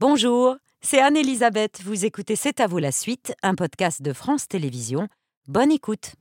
Bonjour, c'est Anne-Elisabeth. Vous écoutez C'est à vous la suite, un podcast de France Télévisions. Bonne écoute.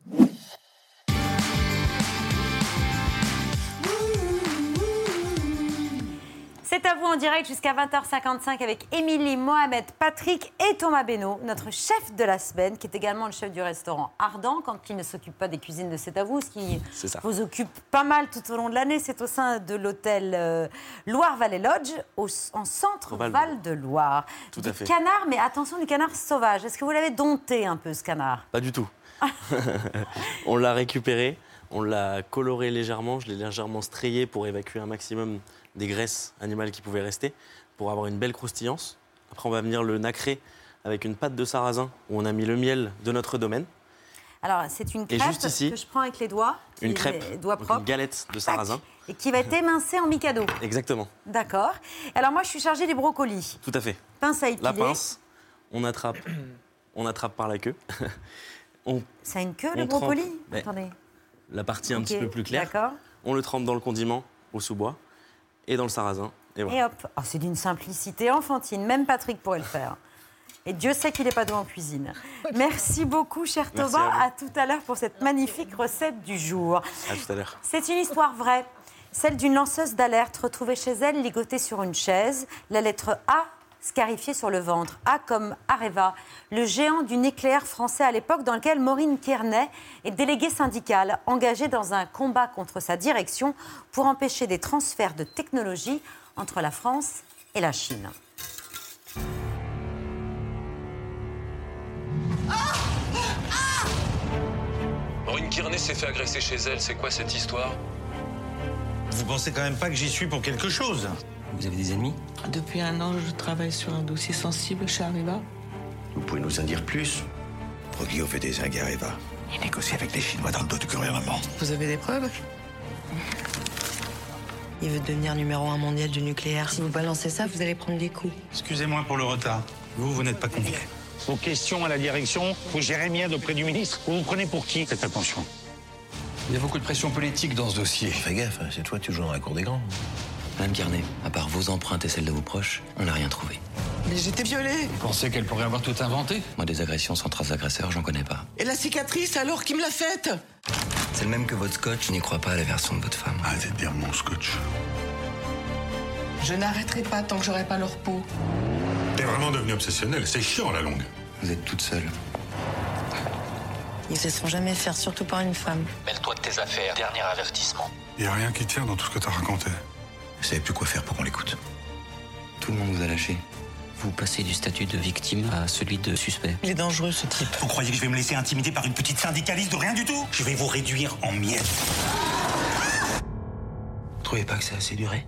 C'est à vous en direct jusqu'à 20h55 avec Émilie, Mohamed, Patrick et Thomas Benoît, notre chef de la semaine, qui est également le chef du restaurant Ardent, quand il ne s'occupe pas des cuisines de C'est à vous, ce qui vous occupe pas mal tout au long de l'année. C'est au sein de l'hôtel euh, Loire-Vallée Lodge, au- en centre Val- Val-de-Loire. Tout du à fait. canard, mais attention, du canard sauvage. Est-ce que vous l'avez dompté un peu, ce canard? Pas du tout. on l'a récupéré, on l'a coloré légèrement, je l'ai légèrement strayé pour évacuer un maximum des graisses animales qui pouvaient rester, pour avoir une belle croustillance. Après, on va venir le nacrer avec une pâte de sarrasin où on a mis le miel de notre domaine, Alors, c'est une crêpe juste ici, que je prends avec les doigts. une crêpe, doigts propres. une galette de sarrasin. Et qui va être émincée en mikado. Exactement, D'accord. Alors, moi, je suis chargée des brocolis. tout à fait. Pince à épiler. La pince, on attrape, on attrape par la queue. on, Ça a une queue, le brocoli? Attendez. la partie un petit peu plus claire, D'accord. on le trempe dans le condiment au sous-bois et dans le sarrasin. Et voilà. Et hop. Oh, c'est d'une simplicité enfantine. Même Patrick pourrait le faire. Et Dieu sait qu'il n'est pas doué en cuisine. Merci beaucoup, cher Merci Thomas. à À, tout à l'heure pour cette magnifique recette du jour. À tout à l'heure. C'est une histoire vraie. Celle d'une lanceuse d'alerte retrouvée chez elle, ligotée sur une chaise. La lettre A scarifiée sur le ventre. A comme Areva, le géant du nucléaire français à l'époque dans lequel Maureen Kearney est déléguée syndicale, engagée dans un combat contre sa direction pour empêcher des transferts de technologie entre la France et la Chine. Maureen Kearney s'est fait agresser chez elle. C'est quoi cette histoire? Vous pensez quand même pas que j'y suis pour quelque chose? Vous avez des ennemis Depuis un an, je travaille sur un dossier sensible chez Arriva. Vous pouvez nous en dire plus Proglio fait des zingues à Eva. Il négocie avec les Chinois dans le dos du gouvernement. Vous avez des preuves Il veut devenir numéro un mondial du nucléaire. Si vous balancez ça, vous allez prendre des coups. Excusez-moi pour le retard. Vous, vous n'êtes pas convié. Vos questions à la direction, vous gérez bien auprès du ministre. Vous vous prenez pour qui Faites attention. Il y a beaucoup de pression politique dans ce dossier. Fais gaffe, hein, c'est toi qui joues dans la cour des grands. Madame Carnet, à part vos empreintes et celles de vos proches, on n'a rien trouvé. Mais j'étais violée Vous pensez qu'elle pourrait avoir tout inventé? Moi, des agressions sans trace agresseur, j'en connais pas. Et la cicatrice, alors, qui me l'a faite? C'est le même que votre scotch, je n'y crois pas à la version de votre femme. Arrêtez de dire mon scotch. Je n'arrêterai pas tant que j'aurai pas leur peau. T'es vraiment devenu obsessionnel, c'est chiant à la longue. Vous êtes toute seule. Ils se laisseront jamais faire, surtout par une femme. Mêle-toi de tes affaires. Dernier avertissement. Y a rien qui tient dans tout ce que t'as raconté. Vous savez plus quoi faire pour qu'on l'écoute. Tout le monde vous a lâché. Vous passez du statut de victime à celui de suspect. Il est dangereux, ce type. Vous croyez que je vais me laisser intimider par une petite syndicaliste de rien du tout? Je vais vous réduire en miettes. Vous trouvez pas que ça a assez duré?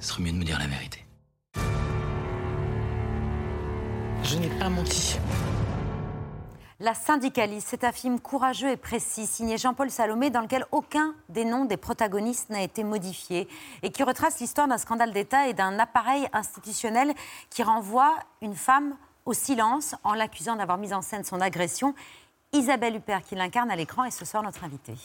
Ce serait mieux de me dire la vérité. Je n'ai pas menti. La syndicaliste, c'est un film courageux et précis, signé Jean-Paul Salomé, dans lequel aucun des noms des protagonistes n'a été modifié et qui retrace l'histoire d'un scandale d'État et d'un appareil institutionnel qui renvoie une femme au silence en l'accusant d'avoir mis en scène son agression. Isabelle Huppert qui l'incarne à l'écran et ce soir notre invitée.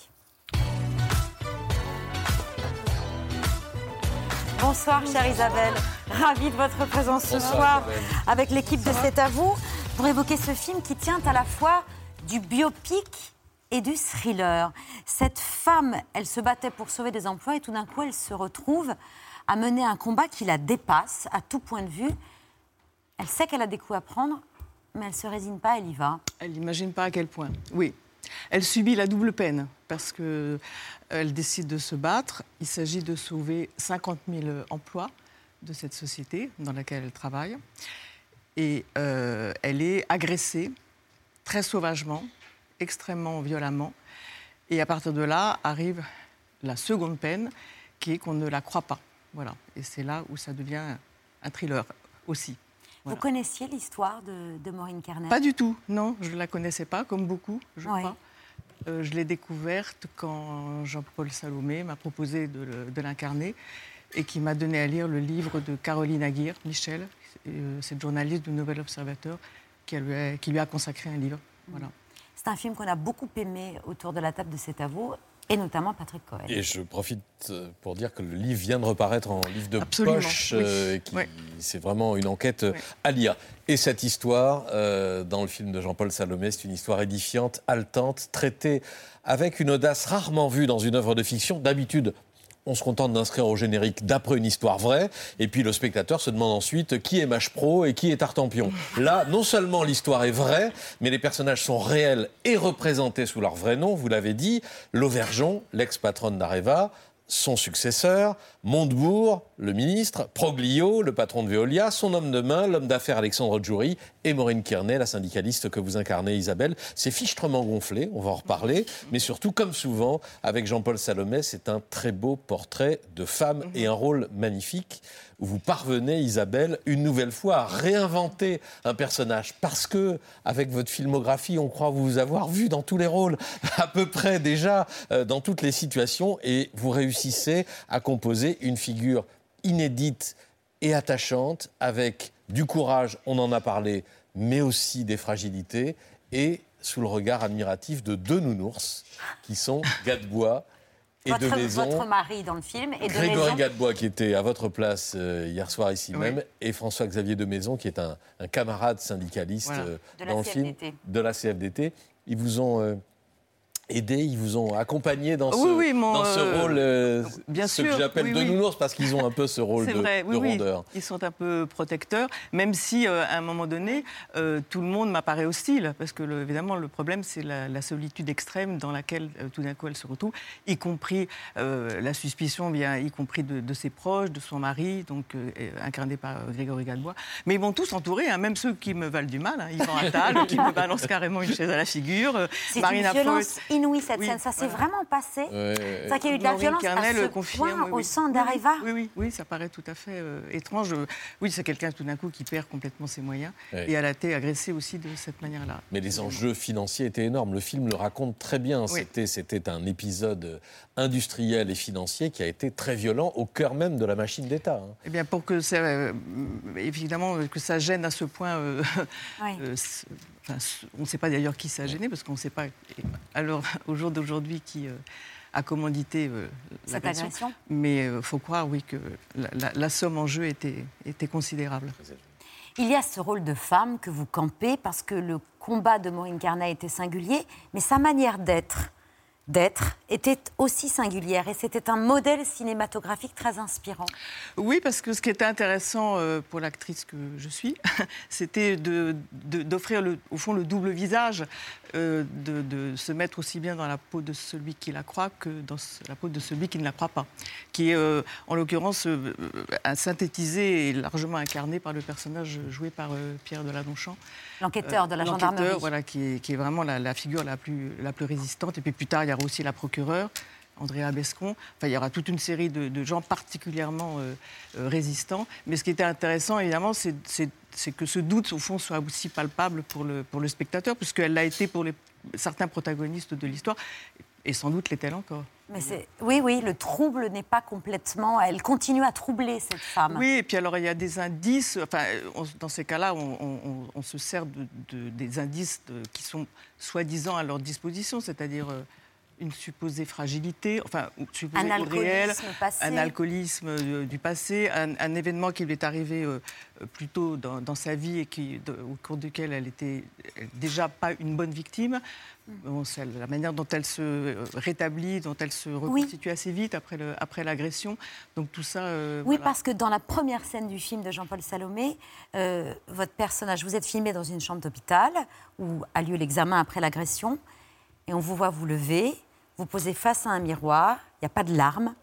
Bonsoir, chère Isabelle. Ravie de votre présence ce soir avec l'équipe de C'est à vous pour évoquer ce film qui tient à la fois du biopic et du thriller. Cette femme, elle se battait pour sauver des emplois et tout d'un coup, elle se retrouve à mener un combat qui la dépasse à tout point de vue. Elle sait qu'elle a des coups à prendre, mais elle ne se résigne pas, elle y va. Elle n'imagine pas à quel point. Oui. Elle subit la double peine parce que elle décide de se battre. Il s'agit de sauver 50 000 emplois de cette société dans laquelle elle travaille. Et euh, elle est agressée très sauvagement, extrêmement violemment. Et à partir de là arrive la seconde peine, qui est qu'on ne la croit pas. Voilà. Et c'est là où ça devient un thriller aussi. Voilà. Vous connaissiez l'histoire de, de Maureen Carnet Pas du tout, non, je ne la connaissais pas, comme beaucoup, je Ouais. crois. Euh, je l'ai découverte quand Jean-Paul Salomé m'a proposé de, l'incarner et qui m'a donné à lire le livre de Caroline Aguirre, Michel, cette journaliste du Nouvel Observateur, qui, lui a, qui lui a consacré un livre. Voilà. C'est un film qu'on a beaucoup aimé autour de la table de C'est à vous. et notamment Patrick Cohen. Et je profite euh, pour dire que le livre vient de reparaître en livre de Absolument, poche. oui. euh, qui- Ouais. C'est vraiment une enquête euh, à lire. Et cette histoire, euh, dans le film de Jean-Paul Salomé, c'est une histoire édifiante, haletante, traitée avec une audace rarement vue dans une œuvre de fiction. D'habitude, on se contente d'inscrire au générique d'après une histoire vraie, et puis le spectateur se demande ensuite qui est Mâche Pro et qui est Tartampion. Là, non seulement l'histoire est vraie, mais les personnages sont réels et représentés sous leur vrai nom, vous l'avez dit, Lauvergeon, l'ex-patronne d'Areva, son successeur, Montebourg, le ministre, Proglio, le patron de Veolia, son homme de main, l'homme d'affaires Alexandre Djouri et Maureen Kearney, la syndicaliste que vous incarnez, Isabelle. C'est fichtrement gonflé, on va en reparler, mais surtout, comme souvent, avec Jean-Paul Salomé, c'est un très beau portrait de femme et un rôle magnifique vous parvenez, Isabelle, une nouvelle fois à réinventer un personnage. Parce que, avec votre filmographie, on croit vous avoir vu dans tous les rôles, à peu près déjà, euh, dans toutes les situations, et vous réussissez à composer une figure inédite et attachante, avec du courage, on en a parlé, mais aussi des fragilités, et sous le regard admiratif de deux nounours, qui sont Gadebois et de votre, Maison. votre mari dans le film et de Grégory. Gadebois qui était à votre place euh, hier soir ici Oui. même et François-Xavier de Maison qui est un, un camarade syndicaliste Voilà. euh, De la dans le film CFDT. de la CFDT. Ils vous ont euh, aidé, ils vous ont accompagné dans ce, Oui, oui, mon, dans ce euh, rôle, euh, bien ce sûr, que j'appelle oui, de oui. nounours parce qu'ils ont un peu ce rôle de, vrai, de oui, oui. rondeur. Ils sont un peu protecteurs, même si euh, à un moment donné, euh, tout le monde m'apparaît hostile, parce que le- évidemment le problème c'est la, la solitude extrême dans laquelle euh, tout d'un coup elle se retrouve, y compris euh, la suspicion vient, y compris de, de ses proches, de son mari, donc euh, incarné par euh, Grégory Gadebois. Mais ils vont tous entourer, hein, même ceux qui me valent du mal. Hein, Yvan Attal, qui me balance carrément une chaise à la figure. euh, C'est une Marina violence inouïe cette Oui, scène. Ça s'est vraiment passé. Ouais, C'est-à-dire qu'il y a eu de la violence Kernel à ce confirme, point oui, au oui. sein Oui, d'Areva. Oui, oui, oui, ça paraît tout à fait euh, étrange. Euh, Oui, c'est quelqu'un tout d'un coup qui perd complètement ses moyens. Et elle a été agressée aussi de cette manière-là. Mais les enjeux financiers étaient énormes. Le film le raconte très bien. Oui. C'était, c'était un épisode industriel et financier qui a été très violent au cœur même de la machine d'État. hein. Eh bien, pour que ça, euh, évidemment, euh, que ça gêne à ce point, euh, euh, enfin, on ne sait pas d'ailleurs qui ça a gêné, parce qu'on ne sait pas, alors, au jour d'aujourd'hui, qui euh, a commandité euh, Cette agression. Mais il faut croire, oui, que la, la- la somme en jeu était, était considérable. Il y a ce rôle de femme que vous campez parce que le combat de Maureen Carnet était singulier, mais sa manière d'être, d'être, était aussi singulière et c'était un modèle cinématographique très inspirant. Oui, parce que ce qui était intéressant euh, pour l'actrice que je suis, c'était de- de- d'offrir le- au fond le double visage, euh, de, de se mettre aussi bien dans la peau de celui qui la croit que dans la peau de celui qui ne la croit pas, qui est euh, en l'occurrence euh, synthétisé et largement incarné par le personnage joué par Pierre Deladonchamp. L'enquêteur de la gendarmerie. Voilà, qui est, qui est vraiment la, la figure la plus, la plus résistante. Et puis plus tard, il y aura aussi la procureure. Andrea Bescon. Enfin, il y aura toute une série de, de gens particulièrement euh, euh, résistants. Mais ce qui était intéressant, évidemment, c'est c'est- c'est que ce doute, au fond, soit aussi palpable pour le, pour le spectateur, puisqu'elle l'a été pour les, certains protagonistes de l'histoire, et sans doute l'est-elle encore. Mais c'est, oui, oui, le trouble n'est pas complètement. Elle continue à troubler cette femme. Oui, et puis alors il y a des indices, enfin, on- dans ces cas-là, on, on- on- on se sert de, de- des indices de- qui sont soi-disant à leur disposition, c'est-à-dire euh, une supposée fragilité, enfin, supposée Un un alcoolisme euh, du passé, un, un événement qui lui est arrivé euh, euh, plus tôt dans, dans sa vie et qui, de- au cours duquel elle était déjà pas une bonne victime. Mm. Bon, c'est la manière dont elle se euh, rétablit, dont elle se reconstitue assez vite après le- après l'agression. Donc tout ça. euh, Oui, voilà. parce que dans la première scène du film de Jean-Paul Salomé, euh, votre personnage, vous êtes filmé dans une chambre d'hôpital où a lieu l'examen après l'agression, et on vous voit vous lever, vous posez face à un miroir, il n'y a pas de larmes,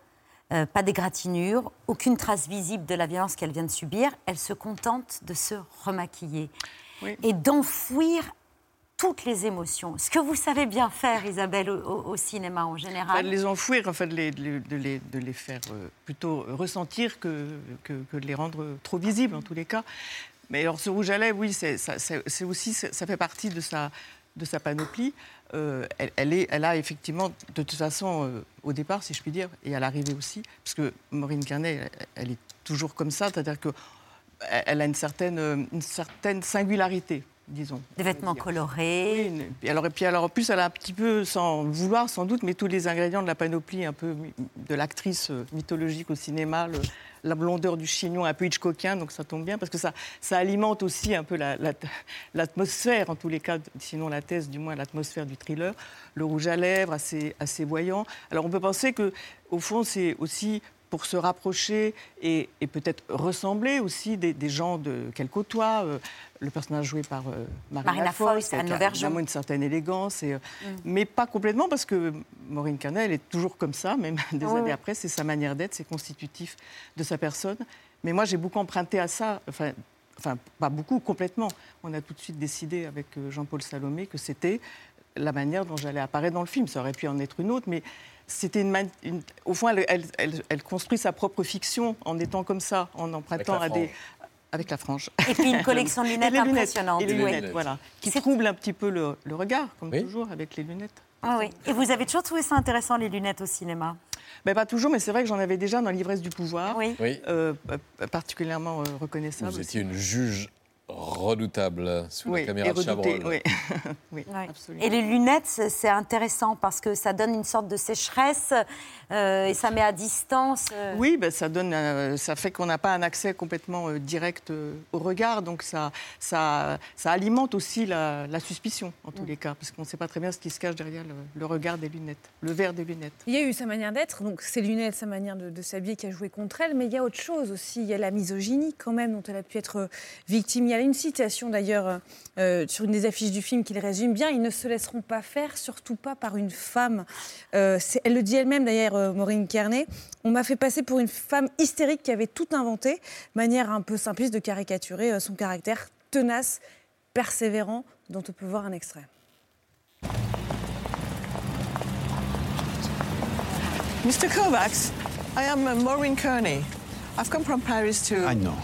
euh, pas d'égratignure, aucune trace visible de la violence qu'elle vient de subir. Elle se contente de se remaquiller Oui. et d'enfouir toutes les émotions. Ce que vous savez bien faire, Isabelle, au, cinéma en Enfin, général. de les enfouir, en fait, de les, de les- de les, de les faire euh, plutôt ressentir que, que, que de les rendre trop visibles, en tous les cas. Mais alors, ce rouge à lèvres, oui, c'est aussi, ça ça fait partie de sa, de sa panoplie. Euh, elle, elle est, elle a effectivement, de toute façon, euh, au départ, si je puis dire, et à l'arrivée aussi, parce que Maureen Carnet, elle, elle est toujours comme ça, c'est-à-dire que elle a une certaine, euh, une certaine singularité. disons. Des vêtements colorés. Oui, et alors, et puis alors en plus, elle a un petit peu, sans vouloir sans doute, mais tous les ingrédients de la panoplie un peu de l'actrice mythologique au cinéma, le- la blondeur du chignon un peu Hitchcockien, donc ça tombe bien parce que ça, alimente aussi un peu la- la- l'atmosphère, en tous les cas, sinon la thèse, du moins l'atmosphère du thriller. Le rouge à lèvres, assez, assez voyant. Alors on peut penser que, au fond, c'est aussi pour se rapprocher et, et peut-être ressembler aussi des, des gens de, qu'elle côtoie. euh, le personnage joué par euh, Marina, Marina Foïs, un- Aubergeon. évidemment une certaine élégance, et, euh, mais pas complètement parce que Maureen Carnet, elle est toujours comme ça, même des Oui, années après, c'est sa manière d'être, c'est constitutif de sa personne. Mais moi, j'ai beaucoup emprunté à ça, enfin, enfin pas beaucoup, complètement. On a tout de suite décidé avec euh, Jean-Paul Salomé que c'était la manière dont j'allais apparaître dans le film. Ça aurait pu en être une autre, mais c'était une, une- au fond, elle, elle- elle- elle construit sa propre fiction en étant comme ça, en empruntant à des avec la frange. Et puis une collection de Et lunettes impressionnante. Et les oui. lunettes, voilà. Qui trouble un petit peu le, le regard, comme Oui. toujours, avec les lunettes. Ah oui. Et vous avez toujours trouvé ça intéressant, les lunettes au cinéma? Ben, pas toujours, mais c'est vrai que j'en avais déjà dans l'ivresse du pouvoir, Oui. Oui. euh, particulièrement euh, reconnaissable. Vous étiez une juge redoutable sous oui, la caméra et de Chabrol. oui. oui, Oui. absolument. Et les lunettes, c'est intéressant parce que ça donne une sorte de sécheresse euh, et ça met à distance. euh, Oui, ben, ça, donne, euh, ça fait qu'on n'a pas un accès complètement euh, direct euh, au regard, donc ça, ça, ça alimente aussi la, la suspicion, en Mm. tous les cas, parce qu'on ne sait pas très bien ce qui se cache derrière le, le regard des lunettes, le verre des lunettes. Il y a eu sa manière d'être, donc ses lunettes, sa manière de, de s'habiller qui a joué contre elle, mais il y a autre chose aussi. Il y a la misogynie quand même dont elle a pu être victime. Il y a une citation d'ailleurs euh, euh, sur une des affiches du film qui le résume bien. Ils ne se laisseront pas faire, surtout pas par une femme. Euh, elle le dit elle-même d'ailleurs, euh, Maureen Kearney. On m'a fait passer pour une femme hystérique qui avait tout inventé, manière un peu simpliste de caricaturer euh, son caractère tenace, persévérant, dont on peut voir un extrait. Mr. Kovacs, I am uh, Maureen Kearney. I've come from Paris to. I know.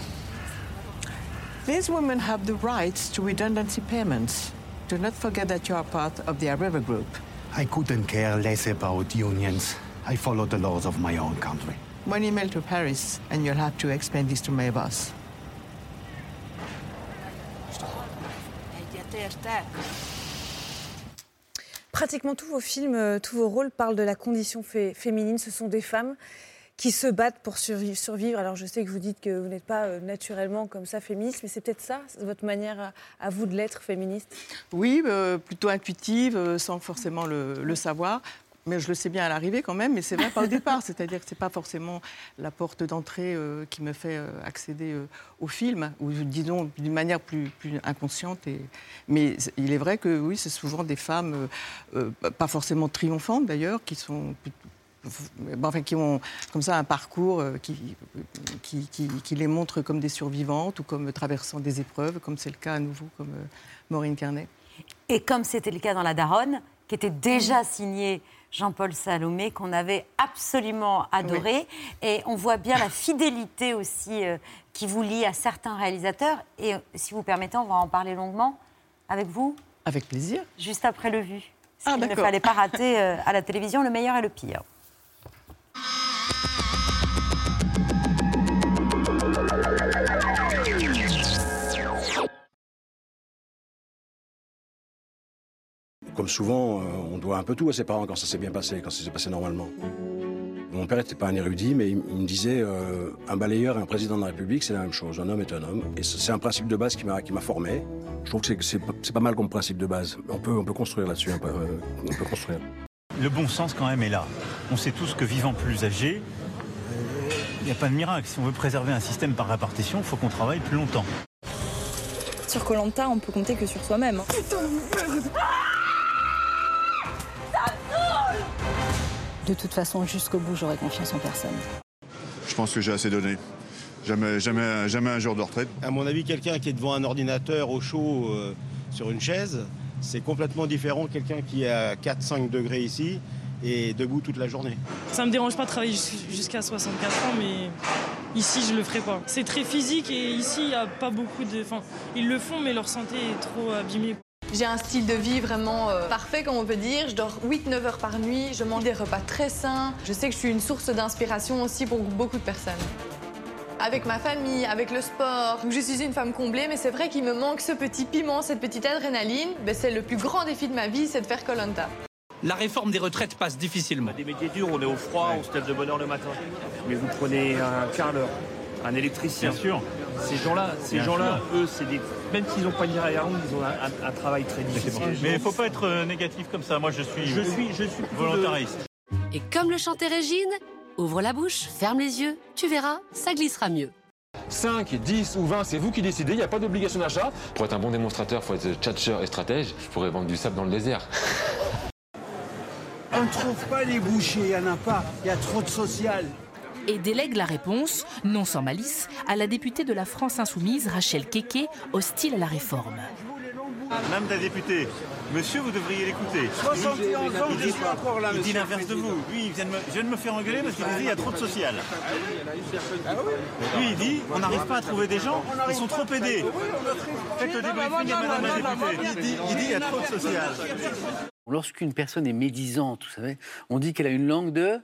These women have the rights to redundancy payments. Do not forget that you are part of the Areva Group. I couldn't care less about unions. I follow the laws of my own country. One email to Paris, and you'll have to explain this to my boss. Pratiquement tous vos films, euh, tous vos rôles parlent de la condition fé- féminine. Ce sont des femmes qui se battent pour survi- survivre. Alors je sais que vous dites que vous n'êtes pas euh, naturellement comme ça féministe, mais c'est peut-être ça, votre manière à, vous de l'être féministe? Oui, euh, plutôt intuitive, euh, sans forcément le, le savoir. Mais je le sais bien à l'arrivée quand même, mais c'est vrai pas au départ. C'est-à-dire que c'est pas forcément la porte d'entrée euh, qui me fait euh, accéder euh, au film, ou disons d'une manière plus, plus inconsciente. Et... Mais il est vrai que oui, c'est souvent des femmes, pas forcément triomphantes d'ailleurs, qui sont enfin, qui ont comme ça un parcours euh, qui, qui, qui- qui les montre comme des survivantes ou comme traversant des épreuves, comme c'est le cas à nouveau comme euh, Maureen Carnet. Et comme c'était le cas dans La Daronne, qui était déjà signé Jean-Paul Salomé, qu'on avait absolument adoré. Et on voit bien la fidélité aussi euh, qui vous lie à certains réalisateurs. Et si vous permettez, on va en parler longuement avec vous, Avec plaisir. juste après le vu. Ce Ah, qu'il ne fallait pas rater euh, à la télévision, le meilleur et le pire. Comme souvent, euh, on doit un peu tout à ses parents quand ça s'est bien passé, quand ça s'est passé normalement. Mon père n'était pas un érudit, mais il, me disait euh, un balayeur et un président de la République, c'est la même chose. Un homme est un homme. Et c'est un principe de base qui m'a formé. Je trouve que c'est- pas- mal comme principe de base. On peut, on peut construire là-dessus. on peut construire. Le bon sens quand même est là. On sait tous que vivant plus âgé, il n'y a pas de miracle. Si on veut préserver un système par répartition, il faut qu'on travaille plus longtemps. Sur Colanta, on peut compter que sur soi-même. hein. De toute façon, jusqu'au bout, j'aurai confiance en personne. Je pense que j'ai assez donné. Jamais, jamais, jamais un jour de retraite. À mon avis, quelqu'un qui est devant un ordinateur au chaud euh, sur une chaise, c'est complètement différent que quelqu'un qui est à 4-5 degrés ici et debout toute la journée. Ça me dérange pas de travailler jus- jusqu'à 64 ans, mais ici je le ferai pas. C'est très physique et ici il n'y a pas beaucoup de. Enfin, ils le font, mais leur santé est trop abîmée. J'ai un style de vie vraiment euh, parfait, comme on peut dire. Je dors 8-9 heures par nuit, je mange des repas très sains. Je sais que je suis une source d'inspiration aussi pour beaucoup de personnes. Avec ma famille, avec le sport. Donc je suis une femme comblée, mais c'est vrai qu'il me manque ce petit piment, cette petite adrénaline. Ben, c'est le plus grand défi de ma vie, c'est de faire Colanta. La réforme des retraites passe difficilement. Des métiers durs, on est au froid, on se lève de bonne heure le matin. Mais vous prenez un carleur, un électricien. Bien sûr. Ces gens-là, ces gens-là, eux, c'est des... même s'ils n'ont pas une carrière longue, ils ont un, un- un travail très difficile. Mais il ne faut pas être euh, négatif comme ça. Moi, je suis, Je suis, je suis de- volontariste. Et comme le chantait Régine, ouvre la bouche, ferme les yeux, tu verras, ça glissera mieux. 5, 10 ou 20, c'est vous qui décidez, il n'y a pas d'obligation d'achat. Pour être un bon démonstrateur, il faut être tchatcheur et stratège. Je pourrais vendre du sable dans le désert. On ne trouve pas les bouchers, il n'y en a pas. Il y a trop de social. Et délègue la réponse, non sans malice, à la députée de la France Insoumise, Rachel Keke, hostile à la réforme. Madame la députée, monsieur, vous devriez l'écouter. 71 ans, Il je dit- suis encore là, Il dit l'inverse de vous. Lui, il vient de me, je viens de me faire engueuler parce qu'il disait il y a trop de social. Lui, il dit on n'arrive pas à trouver des gens, ils sont trop aidés. Faites le débriefing à madame la députée. Il dit il dit, il y a trop de social. Lorsqu'une personne est médisante, vous savez, on dit qu'elle a une langue de...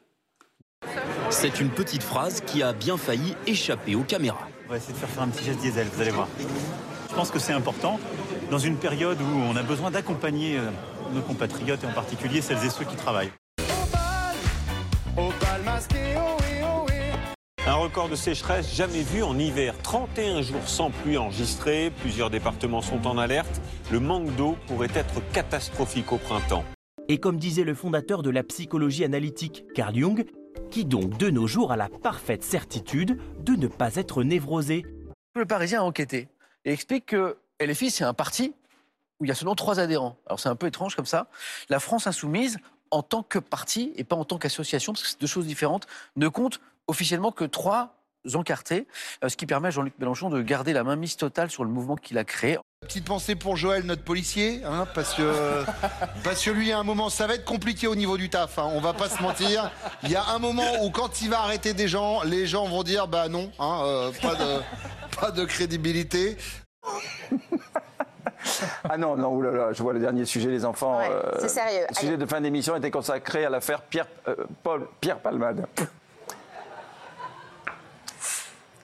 C'est une petite phrase qui a bien failli échapper aux caméras. On va essayer de faire faire un petit geste diesel, vous allez voir. Je pense que c'est important dans une période où on a besoin d'accompagner euh, nos compatriotes et en particulier celles et ceux qui travaillent. Un record de sécheresse jamais vu en hiver. 31 jours sans pluie enregistrés. Plusieurs départements sont en alerte. Le manque d'eau pourrait être catastrophique au printemps. Et comme disait le fondateur de la psychologie analytique, Carl Jung, qui donc de nos jours a la parfaite certitude de ne pas être névrosé. Le Parisien a enquêté et explique que LFI, c'est un parti où il y a seulement trois adhérents. Alors c'est un peu étrange comme ça. La France Insoumise, en tant que parti et pas en tant qu'association, parce que c'est deux choses différentes, ne compte officiellement que trois encartés, euh, ce qui permet à Jean-Luc Mélenchon de garder la mainmise totale sur le mouvement qu'il a créé. Petite pensée pour Joël, notre policier, hein, parce que parce que lui, à un moment, ça va être compliqué au niveau du taf. hein, on va pas se mentir. Il y a un moment où, quand il va arrêter des gens, les gens vont dire, bah non, hein, euh, pas de pas de crédibilité. Ah non, non, oulala, je vois le dernier sujet, les enfants. Ouais, euh, c'est sérieux. Le sujet de fin d'émission était consacré à l'affaire Pierre, euh, Paul, Pierre Palmade.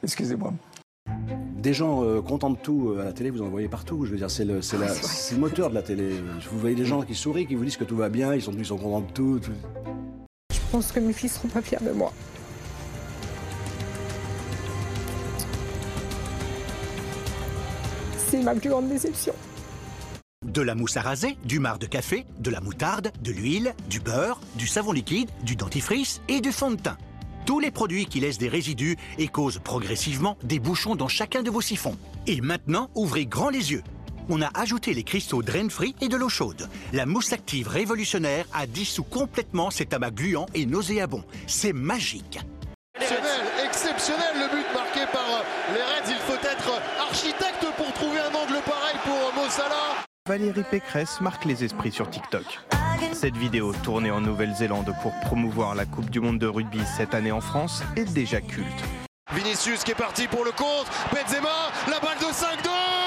Excusez-moi. Des gens euh, contents de tout euh, à la télé, vous en voyez partout. Je veux dire, c'est le, c'est la- c'est le moteur de la télé. Vous voyez des gens qui sourient, qui vous disent que tout va bien, ils sont, ils sont contents de tout. tout. Je pense que mes filles seront pas fiers de moi. C'est ma plus grande déception. De la mousse à raser, du marc de café, de la moutarde, de l'huile, du beurre, du savon liquide, du dentifrice et du fond de teint. Tous les produits qui laissent des résidus et causent progressivement des bouchons dans chacun de vos siphons. Et maintenant, ouvrez grand les yeux. On a ajouté les cristaux Drain Free et de l'eau chaude. La mousse active révolutionnaire a dissous complètement ces tabacs gluants et nauséabonds. C'est magique. Exceptionnel, exceptionnel le but marqué par les Reds. Il faut être architecte pour trouver un angle pareil pour euh, Mo Valérie Pécresse marque les esprits sur TikTok. Cette vidéo, tournée en Nouvelle-Zélande pour promouvoir la Coupe du Monde de rugby cette année en France, est déjà culte. Vinicius qui est parti pour le contre. Benzema, la balle de 5-2.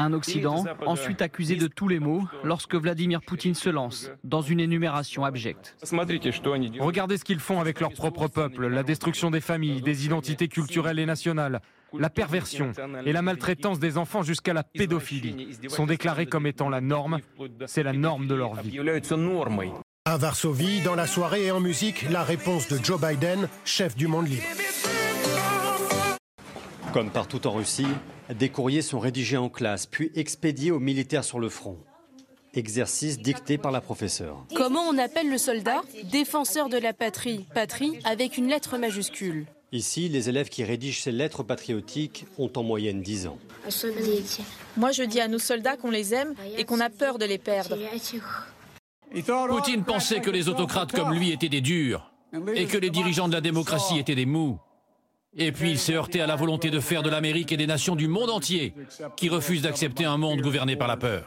Un Occident, ensuite accusé de tous les maux, lorsque Vladimir Poutine se lance dans une énumération abjecte. Regardez ce qu'ils font avec leur propre peuple, la destruction des familles, des identités culturelles et nationales, la perversion et la maltraitance des enfants jusqu'à la pédophilie sont déclarés comme étant la norme. C'est la norme de leur vie. À Varsovie, dans la soirée et en musique, la réponse de Joe Biden, chef du monde libre. Comme partout en Russie, des courriers sont rédigés en classe puis expédiés aux militaires sur le front. Exercice dicté par la professeure. Comment on appelle le soldat Défenseur de la patrie. Patrie avec une lettre majuscule. Ici, les élèves qui rédigent ces lettres patriotiques ont en moyenne 10 ans. Moi, je dis à nos soldats qu'on les aime et qu'on a peur de les perdre. Poutine pensait que les autocrates comme lui étaient des durs et que les dirigeants de la démocratie étaient des mous. Et puis il s'est heurté à la volonté de faire de l'Amérique et des nations du monde entier qui refusent d'accepter un monde gouverné par la peur.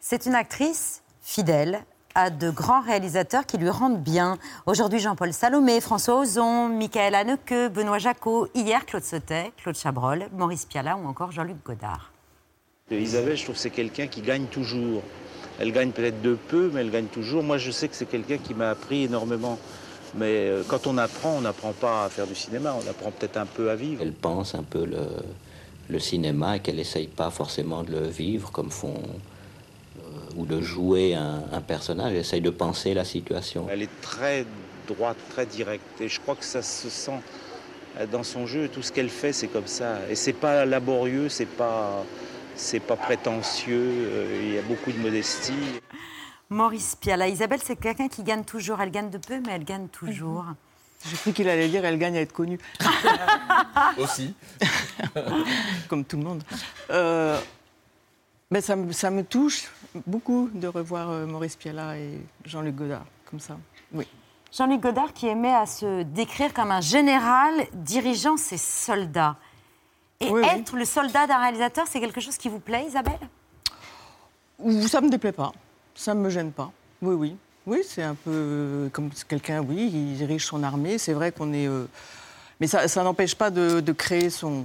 C'est une actrice fidèle, à de grands réalisateurs qui lui rendent bien. Aujourd'hui, Jean-Paul Salomé, François Ozon, Michael Haneke, Benoît Jacot, hier Claude Sautet, Claude Chabrol, Maurice Piala ou encore Jean-Luc Godard. Isabelle, je trouve que c'est quelqu'un qui gagne toujours. Elle gagne peut-être de peu, mais elle gagne toujours. Moi, je sais que c'est quelqu'un qui m'a appris énormément. Mais euh, quand on apprend, on n'apprend pas à faire du cinéma, on apprend peut-être un peu à vivre. Elle pense un peu le, le cinéma et qu'elle n'essaye pas forcément de le vivre comme font euh, ou de jouer un, un, personnage, essaye de penser la situation. Elle est très droite, très directe et je crois que ça se sent dans son jeu. Tout ce qu'elle fait, c'est comme ça. Et c'est pas laborieux, c'est pas c'est pas prétentieux, euh, il y a beaucoup de modestie. Maurice Piala, Isabelle, c'est quelqu'un qui gagne toujours. Elle gagne de peu, mais elle gagne toujours. J'ai cru qu'il allait dire elle gagne à être connue. Aussi. Comme tout le monde. Euh, mais ça, me, ça me touche beaucoup de revoir euh, Maurice Piala et Jean-Luc Godard comme ça. Oui. Jean-Luc Godard qui aimait à se décrire comme un général dirigeant ses soldats. Et Oui, oui. être le soldat d'un réalisateur, c'est quelque chose qui vous plaît, Isabelle? Ça me déplaît pas. Ça me gêne pas. Oui, oui. Oui, c'est un peu comme quelqu'un, oui, il dirige son armée. C'est vrai qu'on est. euh, Mais ça, ça n'empêche pas de, de créer son,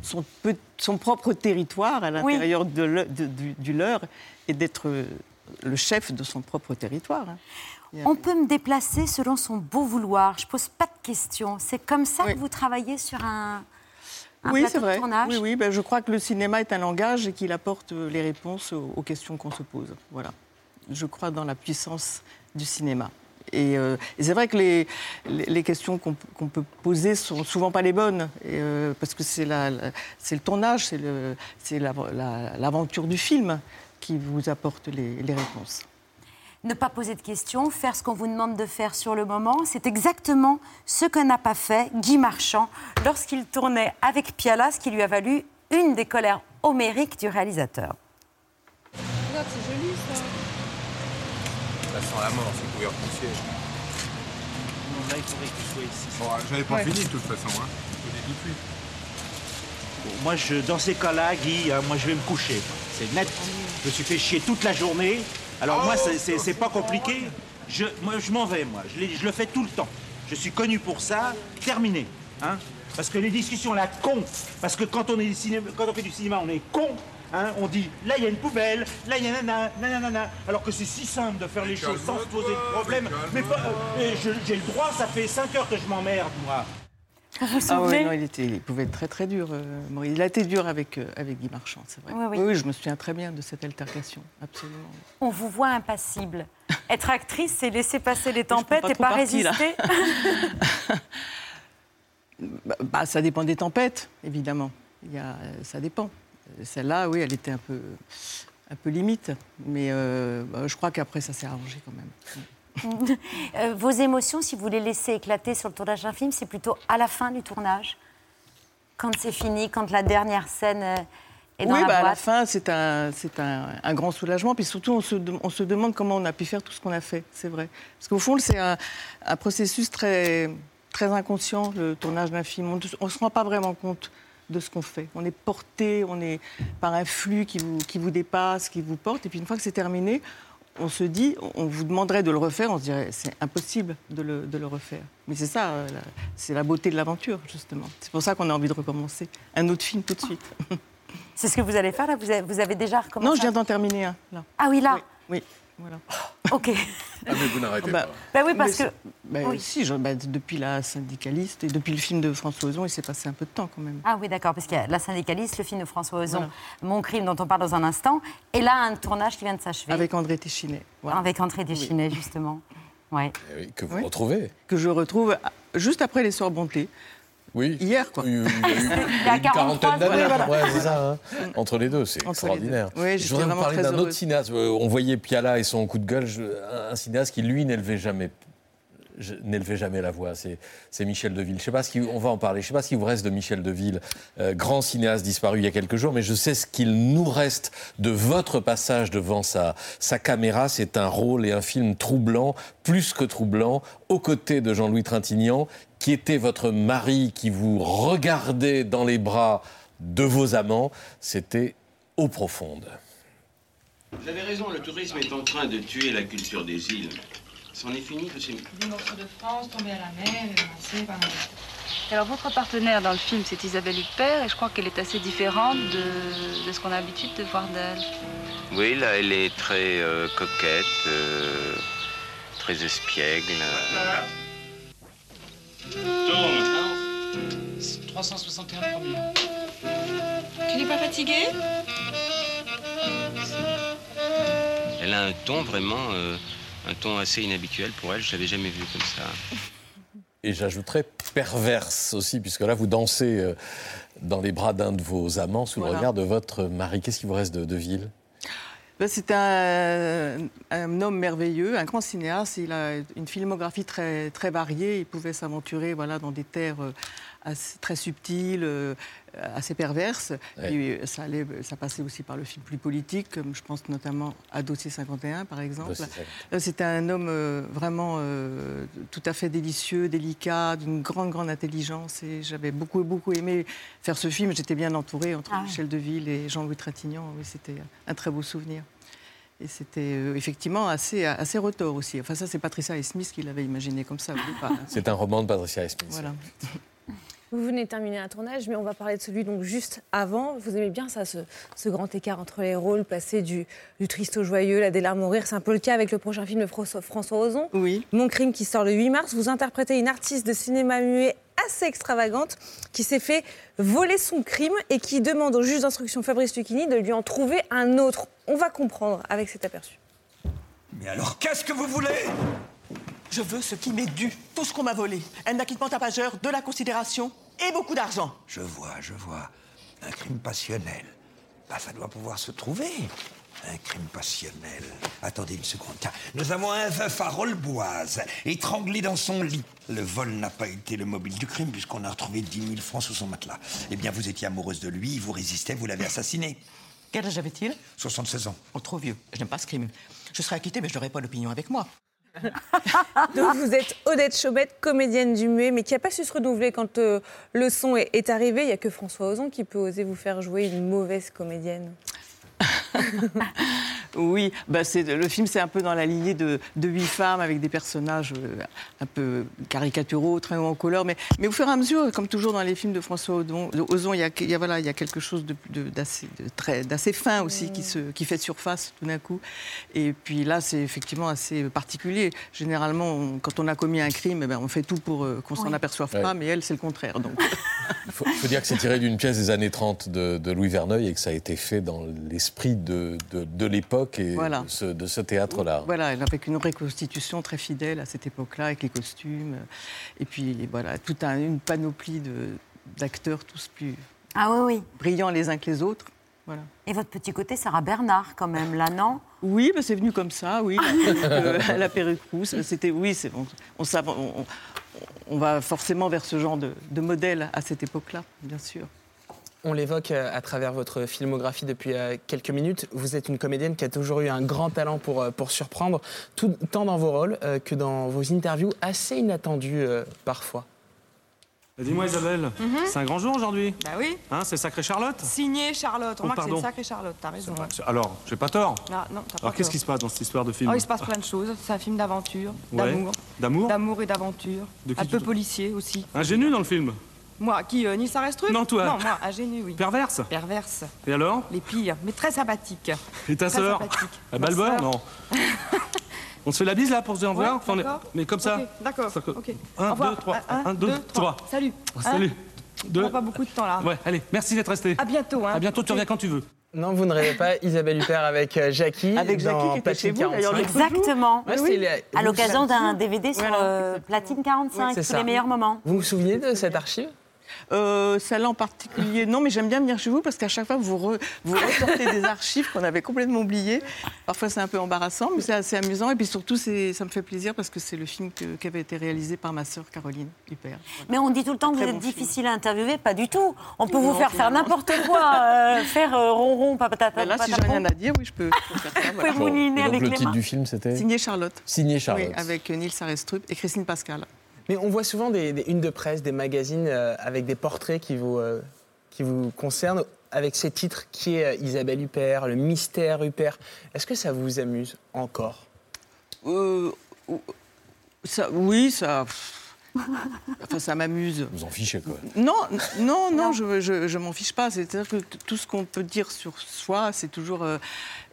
son, pe- son propre territoire à l'intérieur de le- de- du, du leur et d'être euh, le chef de son propre territoire. hein. On peut me déplacer selon son beau vouloir. Je pose pas de questions. C'est comme ça que vous travaillez sur un, un oui, plateau vrai. de tournage Oui, oui, ben, je crois que le cinéma est un langage et qu'il apporte euh, les réponses aux, aux questions qu'on se pose. Voilà. Je crois dans la puissance du cinéma. Et, euh, et c'est vrai que les, les, les questions qu'on peut poser sont souvent pas les bonnes, et, euh, parce que c'est le tournage, c'est la- la- l'aventure du film qui vous apporte les, les réponses. Ne pas poser de questions, faire ce qu'on vous demande de faire sur le moment, c'est exactement ce que n'a pas fait Guy Marchand lorsqu'il tournait avec Piala, ce qui lui a valu une des colères homériques du réalisateur. Regarde, c'est joli ça. Ça sent la mort, c'est couvert de poussière. Là, il faudrait que tu sois ici. Bon, j'avais pas Ouais. fini de toute façon. Hein. Je de suite. Moi, je, dans ces cas-là, Guy, euh, moi, je vais me coucher. C'est net. Je me suis fait chier toute la journée. Alors, moi, c'est- pas compliqué. Je, moi, je m'en vais, moi. Je, le fais tout le temps. Je suis connu pour ça. Terminé. Hein parce que les discussions, là, con. Parce que quand on, est cinéma, quand on fait du cinéma, on est con. Hein on dit, là, il y a une poubelle. Là, il y a nanana. Alors que c'est si simple de faire les choses sans se poser de problème. Mais euh, j'ai le droit, ça fait 5 heures que je m'emmerde, moi. Ah souvenez ouais, non, il, était, il pouvait être très très dur. euh, Maurice. il a été dur avec, euh, avec Guy Marchand, c'est vrai. Oui, oui. je me souviens très bien de cette altercation, absolument. On vous voit impassible. Être actrice, c'est laisser passer les tempêtes pas et pas partie, résister. Bah, bah, ça dépend des tempêtes, évidemment. Il y a, euh, ça dépend. Celle-là, oui, elle était un peu, un peu limite. Mais euh, bah, je crois qu'après, ça s'est arrangé quand même. Euh, Vos émotions, si vous les laissez éclater sur le tournage d'un film, c'est plutôt à la fin du tournage Quand c'est fini, quand la dernière scène euh, est dans oui, la bah, à la boîte fin, c'est un, c'est un, un grand soulagement. Puis surtout, on se, on se demande comment on a pu faire tout ce qu'on a fait. C'est vrai. Parce qu'au fond, c'est un, un processus très, très inconscient, le tournage d'un film. On ne se rend pas vraiment compte de ce qu'on fait. On est porté, on est par un flux qui vous, qui vous dépasse, qui vous porte. Et puis une fois que c'est terminé, on se dit, on vous demanderait de le refaire, on se dirait, c'est impossible de le, de le refaire. Mais c'est ça, euh, c'est la beauté de l'aventure, justement. C'est pour ça qu'on a envie de recommencer un autre film tout de suite. C'est ce que vous allez faire là? Vous avez, vous avez déjà recommencé? Non, je viens d'en terminer un. Là. Ah oui, là? Oui, voilà. Ok. Ah, mais vous n'arrêtez Bah, pas. Bah oui, parce mais que- bah, oui. Si, je- bah, depuis la syndicaliste et depuis le film de François Ozon, il s'est passé un peu de temps quand même. Ah oui, d'accord, parce qu'il y a La syndicaliste, le film de François Ozon, Voilà. Mon crime dont on parle dans un instant, et là, un tournage qui vient de s'achever. Avec André Téchinet. voilà. Avec André Téchinet, justement. Ouais. Eh oui, que vous Oui. retrouvez. Que je retrouve ah, juste après les Soirs Bonté. Oui. Hier, quoi. Il y a eu, il y a une 43, quarantaine d'années. voilà. Ouais, c'est ça. hein. Entre les deux, c'est extraordinaire. deux. Oui, je voudrais vous parler d'un autre cinéaste. Euh, On voyait Piala et son coup de gueule. je- un cinéaste qui, lui, n'élevait jamais je- n'élevait jamais la voix, c'est Michel Deville. Je sais pas qui, on va en parler. Je sais pas ce qu'il vous reste de Michel Deville, euh, grand cinéaste disparu il y a quelques jours, mais je sais ce qu'il nous reste de votre passage devant sa, caméra. C'est un rôle et un film troublant, plus que troublant, aux côtés de Jean-Louis Trintignant, qui était votre mari, qui vous regardait dans les bras de vos amants. C'était eau profonde. Vous avez raison, le tourisme est en train de tuer la culture des îles. C'en est fini de. Des morceaux de France tombés à la mer, et par Alors votre partenaire dans le film, c'est Isabelle Huppert, et je crois qu'elle est assez différente de, de ce qu'on a l'habitude de voir d'elle. Oui, là, elle est très euh, coquette, euh, très espiègle. 361 premiers. Tu n'es pas fatigué Elle a un ton vraiment, euh, un ton assez inhabituel pour elle. Je l'avais jamais vu comme ça. Et j'ajouterais perverse aussi, puisque là, vous dansez euh, dans les bras d'un de vos amants sous le regard de votre mari. Qu'est-ce qui vous reste de, de Ville Ben, C'est un, un homme merveilleux, un grand cinéaste. Il a une filmographie très, très variée. Il pouvait s'aventurer voilà, dans des terres euh, assez- très subtiles, euh, assez. Ouais. Et euh, ça, allait, ça passait aussi par le film plus politique, comme je pense notamment à Dossier 51, par exemple. Dossier 51. Là, C'était un homme euh, vraiment euh, tout à fait délicieux, délicat, d'une grande, grande intelligence. Et j'avais beaucoup, beaucoup aimé faire ce film. J'étais bien entourée entre Ah. Michel Deville et Jean-Louis Trintignant. Oui, c'était un très beau souvenir. Et c'était euh, effectivement assez, assez retors aussi. Enfin, ça, c'est Patricia Smith qui l'avait imaginé comme ça départ. C'est un roman de Patricia Smith. Voilà. Vous venez de terminer un tournage, mais on va parler de celui donc juste avant. Vous aimez bien ça, ce, ce grand écart entre les rôles, passer du, du triste au joyeux, la des larmes au rire. C'est un peu le cas avec le prochain film de François, François Ozon. Oui. Mon crime qui sort le 8 mars. Vous interprétez une artiste de cinéma muet assez extravagante qui s'est fait voler son crime et qui demande au juge d'instruction Fabrice Lucchini de lui en trouver un autre. On va comprendre avec cet aperçu. Mais alors, qu'est-ce que vous voulez? Je veux ce qui m'est dû, tout ce qu'on m'a volé. Un acquittement tapageur, de la considération et beaucoup d'argent. Je vois, je vois. Un crime passionnel. Bah, ça doit pouvoir se trouver. Un crime passionnel. Attendez une seconde. Tiens, nous avons un veuf à Rolleboise, étranglé dans son lit. Le vol n'a pas été le mobile du crime, puisqu'on a retrouvé 10 000 francs sous son matelas. Eh bien, vous étiez amoureuse de lui, vous résistez, vous l'avez assassiné. Quel âge avait-il? 76 ans. Oh, trop vieux. Je n'aime pas ce crime. Je serais acquitté, mais je n'aurais pas d'opinion avec moi. Donc vous êtes Odette Chaubette, comédienne du muet, mais qui n'a pas su se renouveler quand euh, le son est, est arrivé. Il n'y a que François Ozon qui peut oser vous faire jouer une mauvaise comédienne. Oui, bah c'est, le film, c'est un peu dans la lignée de, de huit femmes avec des personnages euh, un peu caricaturaux, très haut en couleur. Mais, mais au fur et à mesure, comme toujours dans les films de François Ozon, Ozon, il, y a, il, y a, voilà, il y a quelque chose de- d'assez, de très, d'assez fin aussi qui, se, qui fait surface tout d'un coup. Et puis là, c'est effectivement assez particulier. Généralement, on- quand on a commis un crime, eh ben, on fait tout pour euh, qu'on s'en Oui. aperçoive Ouais. pas, mais elle, c'est le contraire. Donc. Il faut, dire que c'est tiré d'une pièce des années 30 de, de Louis Verneuil et que ça a été fait dans l'esprit de, de- de l'époque et Voilà. de ce, de ce théâtre-là. Voilà, avec une reconstitution très fidèle à cette époque-là, avec les costumes. euh, Et puis, voilà, toute un- une panoplie de- d'acteurs, tous plus Ah oui, oui. brillants les uns que les autres. Voilà. Et votre petit côté, Sarah Bernard, quand même, là, non? Oui, bah, c'est venu comme ça, oui. La perruque, euh, la perruque rousse, c'était, oui, c'est, on, on, sav- on- on- on va forcément vers ce genre de, de modèle à cette époque-là, bien sûr. On l'évoque euh, à travers votre filmographie depuis euh, quelques minutes. Vous êtes une comédienne qui a toujours eu un grand talent pour, euh, pour surprendre, tout, tant dans vos rôles que dans vos interviews, assez inattendues parfois. Dis-moi Isabelle, Mhm. c'est un grand jour aujourd'hui Bah oui. Hein, c'est sacré Charlotte Signé Charlotte. Oh, Remarque, c'est sacrée Charlotte, t'as raison. Alors, j'ai pas tort Ah, non, t'as pas Alors qu'est-ce qui se passe dans cette histoire de film Oh, il se passe plein de choses. C'est un film d'aventure, Ouais. d'amour. D'amour D'amour et d'aventure. Un peu tu- policier aussi. Ingénu dans le film Moi, qui euh, Nils Arestrup Non, toi. Non, moi, ingénu, oui. Perverse Perverse. Et alors Les pires, mais très sympathique. Et ta Très sœur sympathique. Sœur. Non. on se fait la bise là pour se dire au Ouais, revoir Enfin, on est- d'accord. Mais comme ça Ok, D'accord, D'accord. ok. Un, Au revoir. deux, trois. Un, Un, deux, trois. Salut. Salut. On Deux. n'a pas beaucoup de temps là. Ouais, allez, merci d'être resté. À bientôt. Hein. À bientôt, tu reviens quand tu veux. Non, vous ne rêvez pas, Isabelle Huppert avec euh, Jackie. Avec Jackie dans qui était chez Platine vous, d'ailleurs, 45. l'autre jour. Exactement. Ouais, c'était À l'occasion d'un DVD sur euh, Platine 45, c'est tous ça. les meilleurs moments. Vous vous souvenez de cette archive? Euh, Celle-là en particulier, non, mais j'aime bien venir chez vous parce qu'à chaque fois, vous, re- vous ressortez des archives qu'on avait complètement oubliées. Parfois, c'est un peu embarrassant, mais c'est assez amusant. Et puis surtout, c'est- ça me fait plaisir parce que c'est le film que- qui avait été réalisé par ma sœur Caroline Huppert. Mais on dit tout le temps que vous êtes bon film. difficile à interviewer, pas du tout. On peut vous Non, faire faire n'importe quoi, euh, faire euh, ronron, papata. Ben là, si j'ai rien à dire, oui, je peux, je peux faire ça. Vous avec le les titre mains. du film, c'était Signé Charlotte. Signé Charlotte. Oui, avec Nils Arestrup et Christine Pascal. Mais on voit souvent des, des unes de presse, des magazines euh, avec des portraits qui vous, euh, qui vous concernent. avec ces titres qui est euh, Isabelle Huppert, le mystère Huppert. Est-ce que ça vous amuse encore? Euh, ça, oui, ça. Enfin, ça m'amuse. Vous en fichez quoi Non, non, non, je, je, je m'en fiche pas. C'est-à-dire que tout ce qu'on peut dire sur soi, c'est toujours, euh,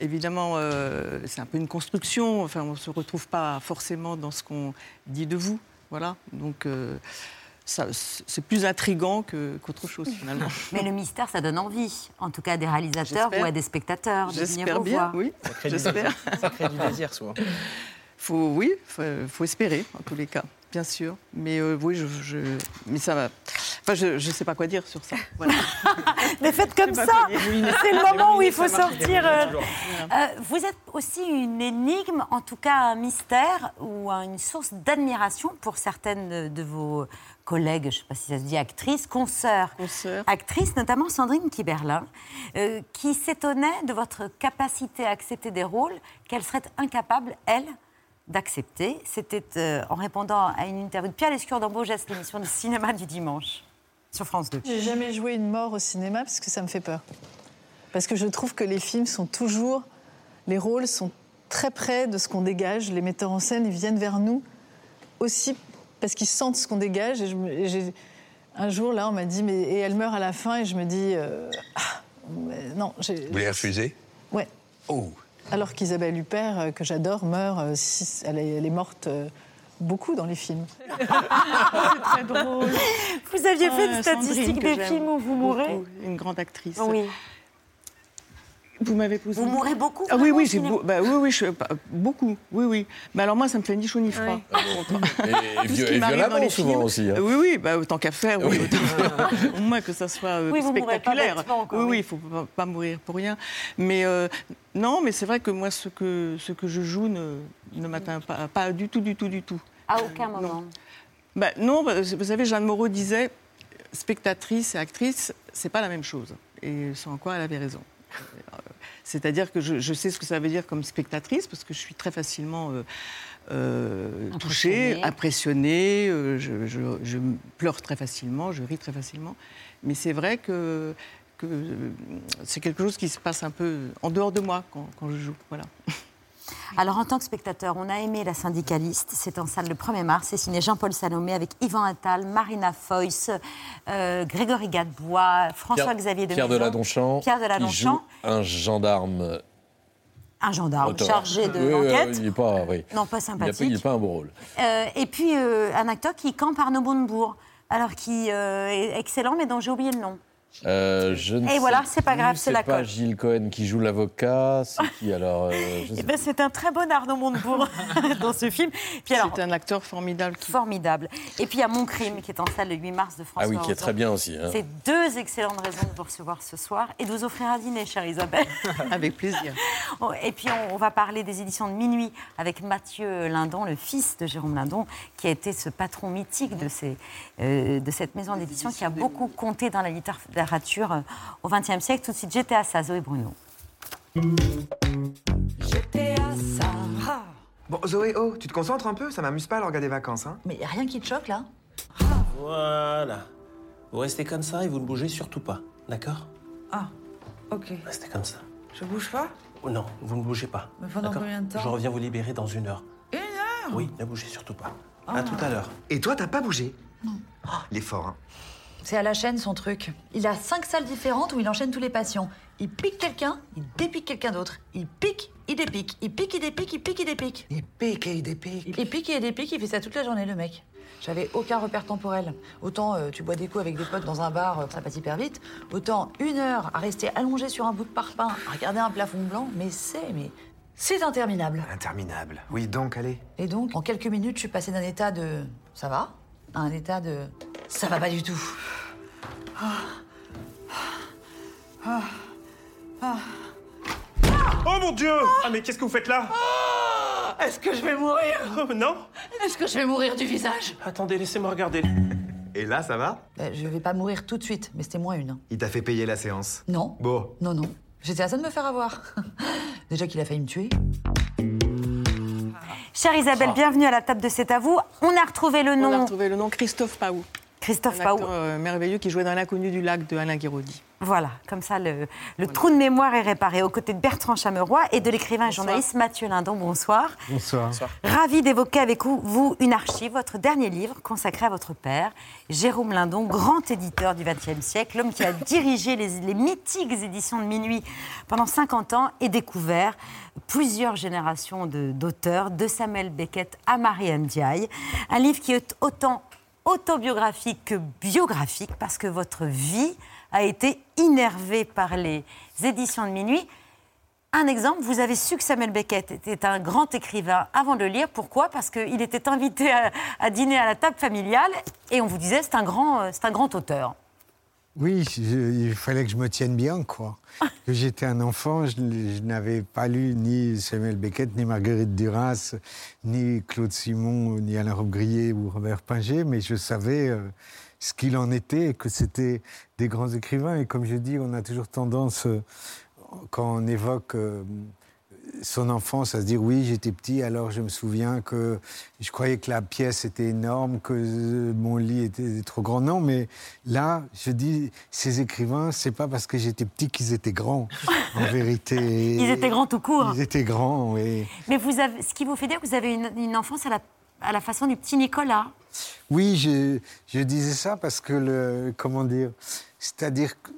évidemment, euh, c'est un peu une construction. Enfin, on ne se retrouve pas forcément dans ce qu'on dit de vous. Voilà. Donc, euh, ça, c'est plus intrigant que- qu'autre chose, finalement. Mais le mystère, ça donne envie, en tout cas à des réalisateurs ou à des spectateurs, de venir J'espère bien, voir. oui. Ça crée du- J'espère. Ça crée du désir souvent. Faut, oui, faut, faut espérer, en tous les cas, bien sûr. Mais euh, oui, je, je- mais ça va. Enfin, je ne sais pas quoi dire sur ça. Voilà. Mais faites comme ça. C'est le moment où il faut sortir. euh, euh, vous êtes aussi une énigme, en tout cas un mystère ou une source d'admiration pour certaines de vos collègues, je ne sais pas si ça se dit actrices, consoeurs, actrices, notamment Sandrine Kiberlin, euh, qui s'étonnait de votre capacité à accepter des rôles qu'elle serait incapable, elle, d'accepter. C'était euh, en répondant à une interview de Pierre Lescure dans Beau Geste, l'émission de cinéma du dimanche sur France 2. J'ai jamais joué une mort au cinéma parce que ça me fait peur. Parce que je trouve que les films sont toujours. Les rôles sont très près de ce qu'on dégage. Les metteurs en scène, ils viennent vers nous aussi parce qu'ils sentent ce qu'on dégage. Et je me- et j'ai- un jour, là, on m'a dit, mais et elle meurt à la fin, et je me dis, euh, ah, non. j'ai- Vous les refusez Ouais. Oh Alors qu'Isabelle Huppert, euh, que j'adore, meurt. euh, six- elle, est, elle est morte euh, beaucoup dans les films. C'est très drôle. Vous aviez fait une Ah, statistique des films où vous mourrez beaucoup, Une grande actrice. Oui. Vous m'avez posé. Vous mourrez beaucoup Ah oui, oui, cinéma beau- bah, oui, oui, je- bah, beaucoup, oui, oui. Mais alors moi, ça me fait ni chaud ni froid. Et, et Tout ce vieux- qui et m'arrive dans violemment les souvent films. aussi. hein. Oui, oui, bah, autant qu'à faire, oui, autant- au moins que ça soit euh, Oui, vous mourrez pas spectaculaire. quoi, oui, oui, oui. il faut pas, pas mourir pour rien. Mais euh, non, mais c'est vrai que moi, ce que, ce que je joue ne, ne m'atteint pas, pas du tout, du tout, du tout. À aucun moment. Bah, non, bah, vous savez, Jeanne Moreau disait spectatrice et actrice, c'est pas la même chose. Et sans quoi elle avait raison. C'est-à-dire que je, je sais ce que ça veut dire comme spectatrice, parce que je suis très facilement euh, euh, touchée, impressionnée, euh, je, je- je pleure très facilement, je ris très facilement. Mais c'est vrai que, que c'est quelque chose qui se passe un peu en dehors de moi quand, quand je joue. Voilà. Alors, en tant que spectateur, on a aimé La Syndicaliste. C'est en salle le 1er mars. C'est signé Jean-Paul Salomé avec Yvan Attal, Marina Foïs, euh, Grégory Gadebois, François-Xavier de Pierre Deladonchamp. Pierre qui Deladonchamp, joue un gendarme. un gendarme chargé de l'enquête. oui, il n'est pas, oui. Non, pas sympathique. il n'est pas un beau rôle. Euh, et puis, euh, un acteur qui campe Arnaud Montebourg, alors qui euh, est excellent, mais dont j'ai oublié le nom. Euh, je ne Et sais voilà, c'est pas plus, grave, c'est la pas. Gilles Cohen qui joue l'avocat. C'est qui alors euh, Eh ben, c'est un très bon Arnaud Montebourg dans ce film. Puis alors, C'est un acteur formidable. qui- formidable. Et puis il y a Mon crime qui est en salle le 8 mars de François Ah oui, qui est très bien aussi, hein. C'est deux excellentes raisons de vous recevoir ce soir et de vous offrir un dîner, chère Isabelle. Avec plaisir. Et puis on, on va parler des éditions de Minuit avec Mathieu Lindon, le fils de Jérôme Lindon, qui a été ce patron mythique de, ces, euh, de cette maison d'édition qui a beaucoup compté dans la littérature euh, au XXe siècle. Tout de suite, j'étais à ça, Zoé Bruno. J'étais à ça. Bon, Zoé, oh, tu te concentres un peu Ça m'amuse pas l'orga des vacances, hein Mais y a rien qui te choque là Voilà. Vous restez comme ça et vous ne bougez surtout pas, d'accord? Ah, ok. Restez comme ça. Je bouge pas? Oh non, vous ne bougez pas. Mais pendant combien de temps? Je reviens vous libérer dans une heure. Une heure? Oui, ne bougez surtout pas. Ah. À tout à l'heure. Et toi, t'as pas bougé? Non. il est fort, hein C'est à la chaîne son truc. Il a cinq salles différentes où il enchaîne tous les patients. Il pique quelqu'un, il dépique quelqu'un d'autre. Il pique, il dépique. Il pique, il dépique, il pique, il dépique. Il pique et il dépique. Il pique et il dépique, il fait ça toute la journée, le mec. J'avais aucun repère temporel. Autant euh, tu bois des coups avec des potes dans un bar, euh, ça passe hyper vite. Autant une heure à rester allongé sur un bout de parpaing, à regarder un plafond blanc, mais c'est, mais c'est interminable. Interminable. Oui, donc, allez. Et donc, en quelques minutes, je suis passée d'un état de ça va à un état de ça va pas du tout. Oh mon Dieu Ah mais qu'est-ce que vous faites là Est-ce que je vais mourir Oh non Est-ce que je vais mourir du visage Attendez, laissez-moi regarder. Et là, ça va Euh, Je vais pas mourir tout de suite, mais c'était moins une. hein. Il t'a fait payer la séance Non. Bon. Non, non. J'étais à ça de me faire avoir. Déjà qu'il a failli me tuer. Chère Isabelle, Ah. bienvenue à la table de C'est à vous. On a retrouvé le On a nom. retrouvé le nom Christophe Paou. Christophe un acteur euh, merveilleux qui jouait dans L'inconnu du lac de Alain Guiraudy. Voilà, comme ça le, le trou de mémoire est réparé aux côtés de Bertrand Chameroy et de l'écrivain et journaliste Mathieu Lindon. Bonsoir. Bonsoir. Ravi d'évoquer avec vous, une archive, votre dernier livre consacré à votre père, Jérôme Lindon, grand éditeur du XXe siècle, l'homme qui a dirigé les, les mythiques éditions de minuit pendant 50 ans et découvert plusieurs générations de- d'auteurs, de, Samuel Beckett à Marianne Diaye. Un livre qui est autant autobiographique que biographique parce que votre vie a été innervée par les éditions de minuit. Un exemple, vous avez su que Samuel Beckett était un grand écrivain avant de le lire. Pourquoi? Parce qu'il était invité à, à dîner à la table familiale et on vous disait c'est un euh, c'est un grand auteur. Oui, je- il fallait que je me tienne bien, quoi. que j'étais un enfant, je, je n'avais pas lu ni Samuel Beckett, ni Marguerite Duras, ni Claude Simon, ni Alain Robbe-Grillet ou Robert Pinger, mais je savais euh, ce qu'il en était et que c'était des grands écrivains. Et comme je dis, on a toujours tendance, euh, quand on évoque euh, son enfance, à se dire oui, j'étais petit, alors je me souviens que je croyais que la pièce était énorme, que euh, mon lit était trop grand. Non, mais là, je dis, ces écrivains, c'est pas parce que j'étais petit qu'ils étaient grands, en vérité. Ils étaient grands tout court. Ils étaient grands, oui. Mais vous avez, ce qui vous fait dire que vous avez une, une enfance à la, à la façon du petit Nicolas. Oui, je, je disais ça parce que, le, comment dire, c'est-à-dire que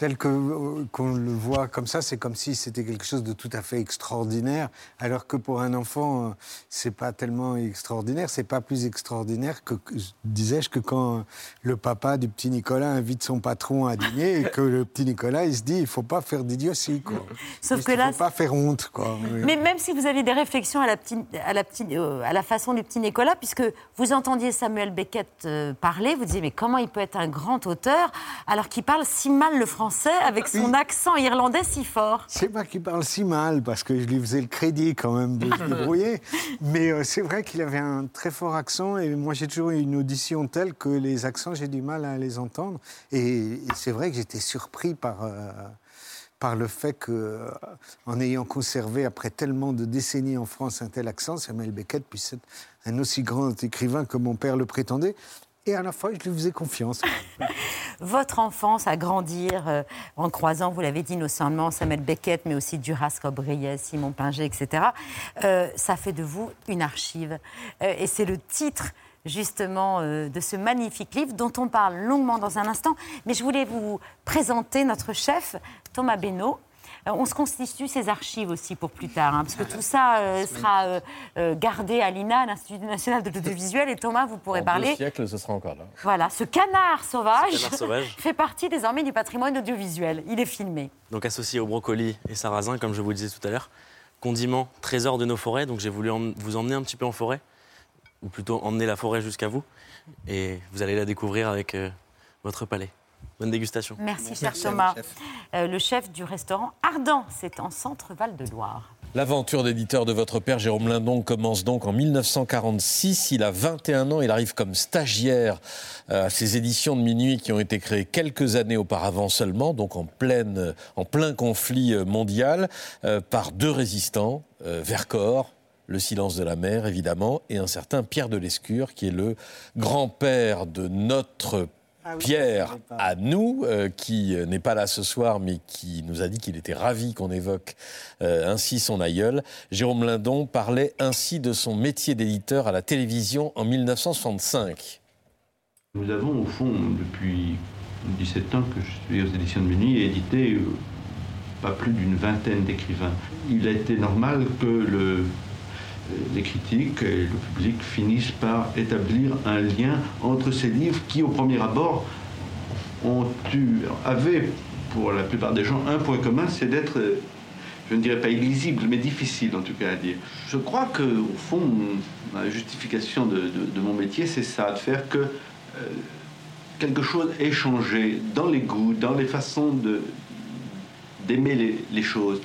tel que euh, qu'on le voit comme ça, c'est comme si c'était quelque chose de tout à fait extraordinaire, alors que pour un enfant, euh, c'est pas tellement extraordinaire, c'est pas plus extraordinaire que, que- disais-je, que quand euh, le papa du petit Nicolas invite son patron à dîner et que le petit Nicolas, il se dit, il faut pas faire d'idiotie, quoi. Sauf Il que là, faut pas faire honte, quoi. Mais même si vous avez des réflexions à la, petite, à la, petite, euh, à la façon du petit Nicolas, puisque vous entendiez Samuel Beckett parler, vous disiez mais comment il peut être un grand auteur alors qu'il parle si mal le français avec son accent irlandais si fort C'est pas qu'il parle si mal, parce que je lui faisais le crédit quand même de se débrouiller. Mais euh, c'est vrai qu'il avait un très fort accent, et moi j'ai toujours eu une audition telle que les accents, j'ai du mal à les entendre. Et, et c'est vrai que j'étais surpris par, euh, par le fait que, euh, en ayant conservé après tellement de décennies en France un tel accent, Samuel Beckett puisse être un aussi grand écrivain que mon père le prétendait. Et à la fois, je lui faisais confiance. Votre enfance à grandir euh, en croisant, vous l'avez dit innocemment, Samuel Beckett, mais aussi Duras, Robbe-Grillet, Simon Pinger, etc. euh, ça fait de vous une archive. Euh, et c'est le titre justement de ce magnifique livre dont on parle longuement dans un instant. Mais je voulais vous présenter notre chef, Thomas Benoît. Euh, On se constitue ces archives aussi pour plus tard, hein, parce que tout ça euh, sera euh, gardé à l'INA, l'Institut national de l'audiovisuel, et Thomas, vous pourrez En parler deux siècles, ce sera encore là. voilà, ce canard sauvage, Ce canard sauvage. fait partie désormais du patrimoine audiovisuel. Il est filmé. Donc associé au brocoli et sarrasin, comme je vous le disais tout à l'heure. Condiment, trésor de nos forêts. Donc j'ai voulu vous emmener un petit peu en forêt, ou plutôt emmener la forêt jusqu'à vous. Et vous allez la découvrir avec euh, votre palais. Bonne dégustation. Merci, cher Thomas. Euh, le chef du restaurant Ardent, c'est en centre Val-de-Loire. L'aventure d'éditeur de votre père, Jérôme Lindon, commence donc en 1946. Il a 21 ans, il arrive comme stagiaire euh, à ces éditions de minuit qui ont été créées quelques années auparavant seulement, donc en, pleine, en plein conflit euh, mondial, euh, par deux résistants, euh, Vercors, le silence de la mer, évidemment, et un certain Pierre de Lescure, qui est le grand-père de notre Pierre à nous, euh, qui euh, n'est pas là ce soir, mais qui nous a dit qu'il était ravi qu'on évoque euh, ainsi son aïeul. Jérôme Lindon parlait ainsi de son métier d'éditeur à la télévision en 1965. Nous avons, au fond, depuis 17 ans que je suis aux éditions de minuit, édité euh, pas plus d'une vingtaine d'écrivains. Il a été normal que le- les critiques et le public finissent par établir un lien entre ces livres qui, au premier abord, ont eu, avaient, pour la plupart des gens, un point commun, c'est d'être, je ne dirais pas illisible, mais difficile en tout cas à dire. Je crois que, au fond, la justification de, mon métier, c'est ça, de faire que euh, quelque chose ait changé dans les goûts, dans les façons d'aimer les choses.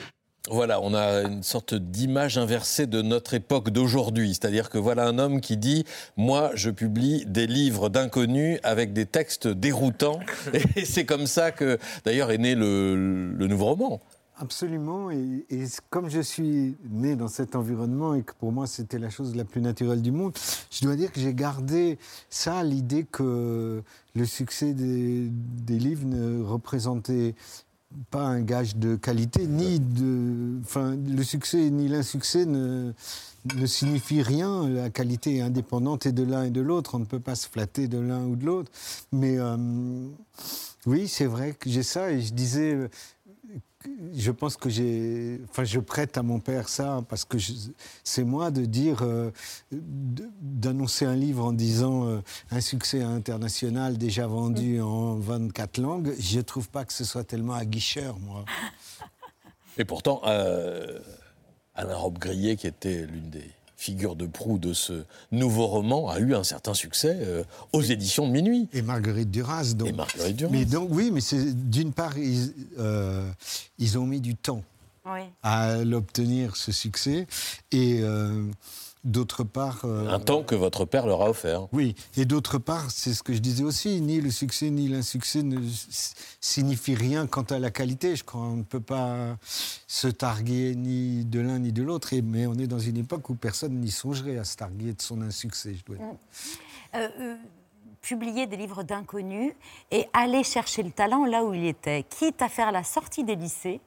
Voilà, on a une sorte d'image inversée de notre époque d'aujourd'hui. C'est-à-dire que voilà un homme qui dit Moi, je publie des livres d'inconnus avec des textes déroutants. Et c'est comme ça que, d'ailleurs, est né le, le nouveau roman. Absolument. Et, et comme je suis né dans cet environnement et que pour moi c'était la chose la plus naturelle du monde, je dois dire que j'ai gardé ça, l'idée que le succès des, des livres ne représentait pas un gage de qualité, ni de. Enfin, le succès ni l'insuccès ne, ne signifie rien. La qualité est indépendante et de l'un et de l'autre. On ne peut pas se flatter de l'un ou de l'autre. Mais euh, oui, c'est vrai que j'ai ça et je disais. Je pense que j'ai. Enfin, je prête à mon père ça parce que c'est moi de dire. euh, d'annoncer un livre en disant euh, un succès international déjà vendu en 24 langues. Je ne trouve pas que ce soit tellement aguicheur, moi. Et pourtant, euh, Alain Robbe-Grillet, qui était l'une des figures de proue de ce nouveau roman, a eu un certain succès euh, aux éditions de Minuit. Et Marguerite Duras. Donc. Et Marguerite Duras. Mais donc, oui, mais c'est d'une part, ils, euh, ils ont mis du temps Oui. à l'obtenir, ce succès. Et euh, d'autre part. euh, Un temps que votre père leur a offert. Oui, et d'autre part, c'est ce que je disais aussi, ni le succès ni l'insuccès ne signifient rien quant à la qualité. Je crois on ne peut pas se targuer ni de l'un ni de l'autre, et- mais on est dans une époque où personne n'y songerait à se targuer de son insuccès, je dois dire. Euh, euh, publier des livres d'inconnus et aller chercher le talent là où il était, quitte à faire la sortie des lycées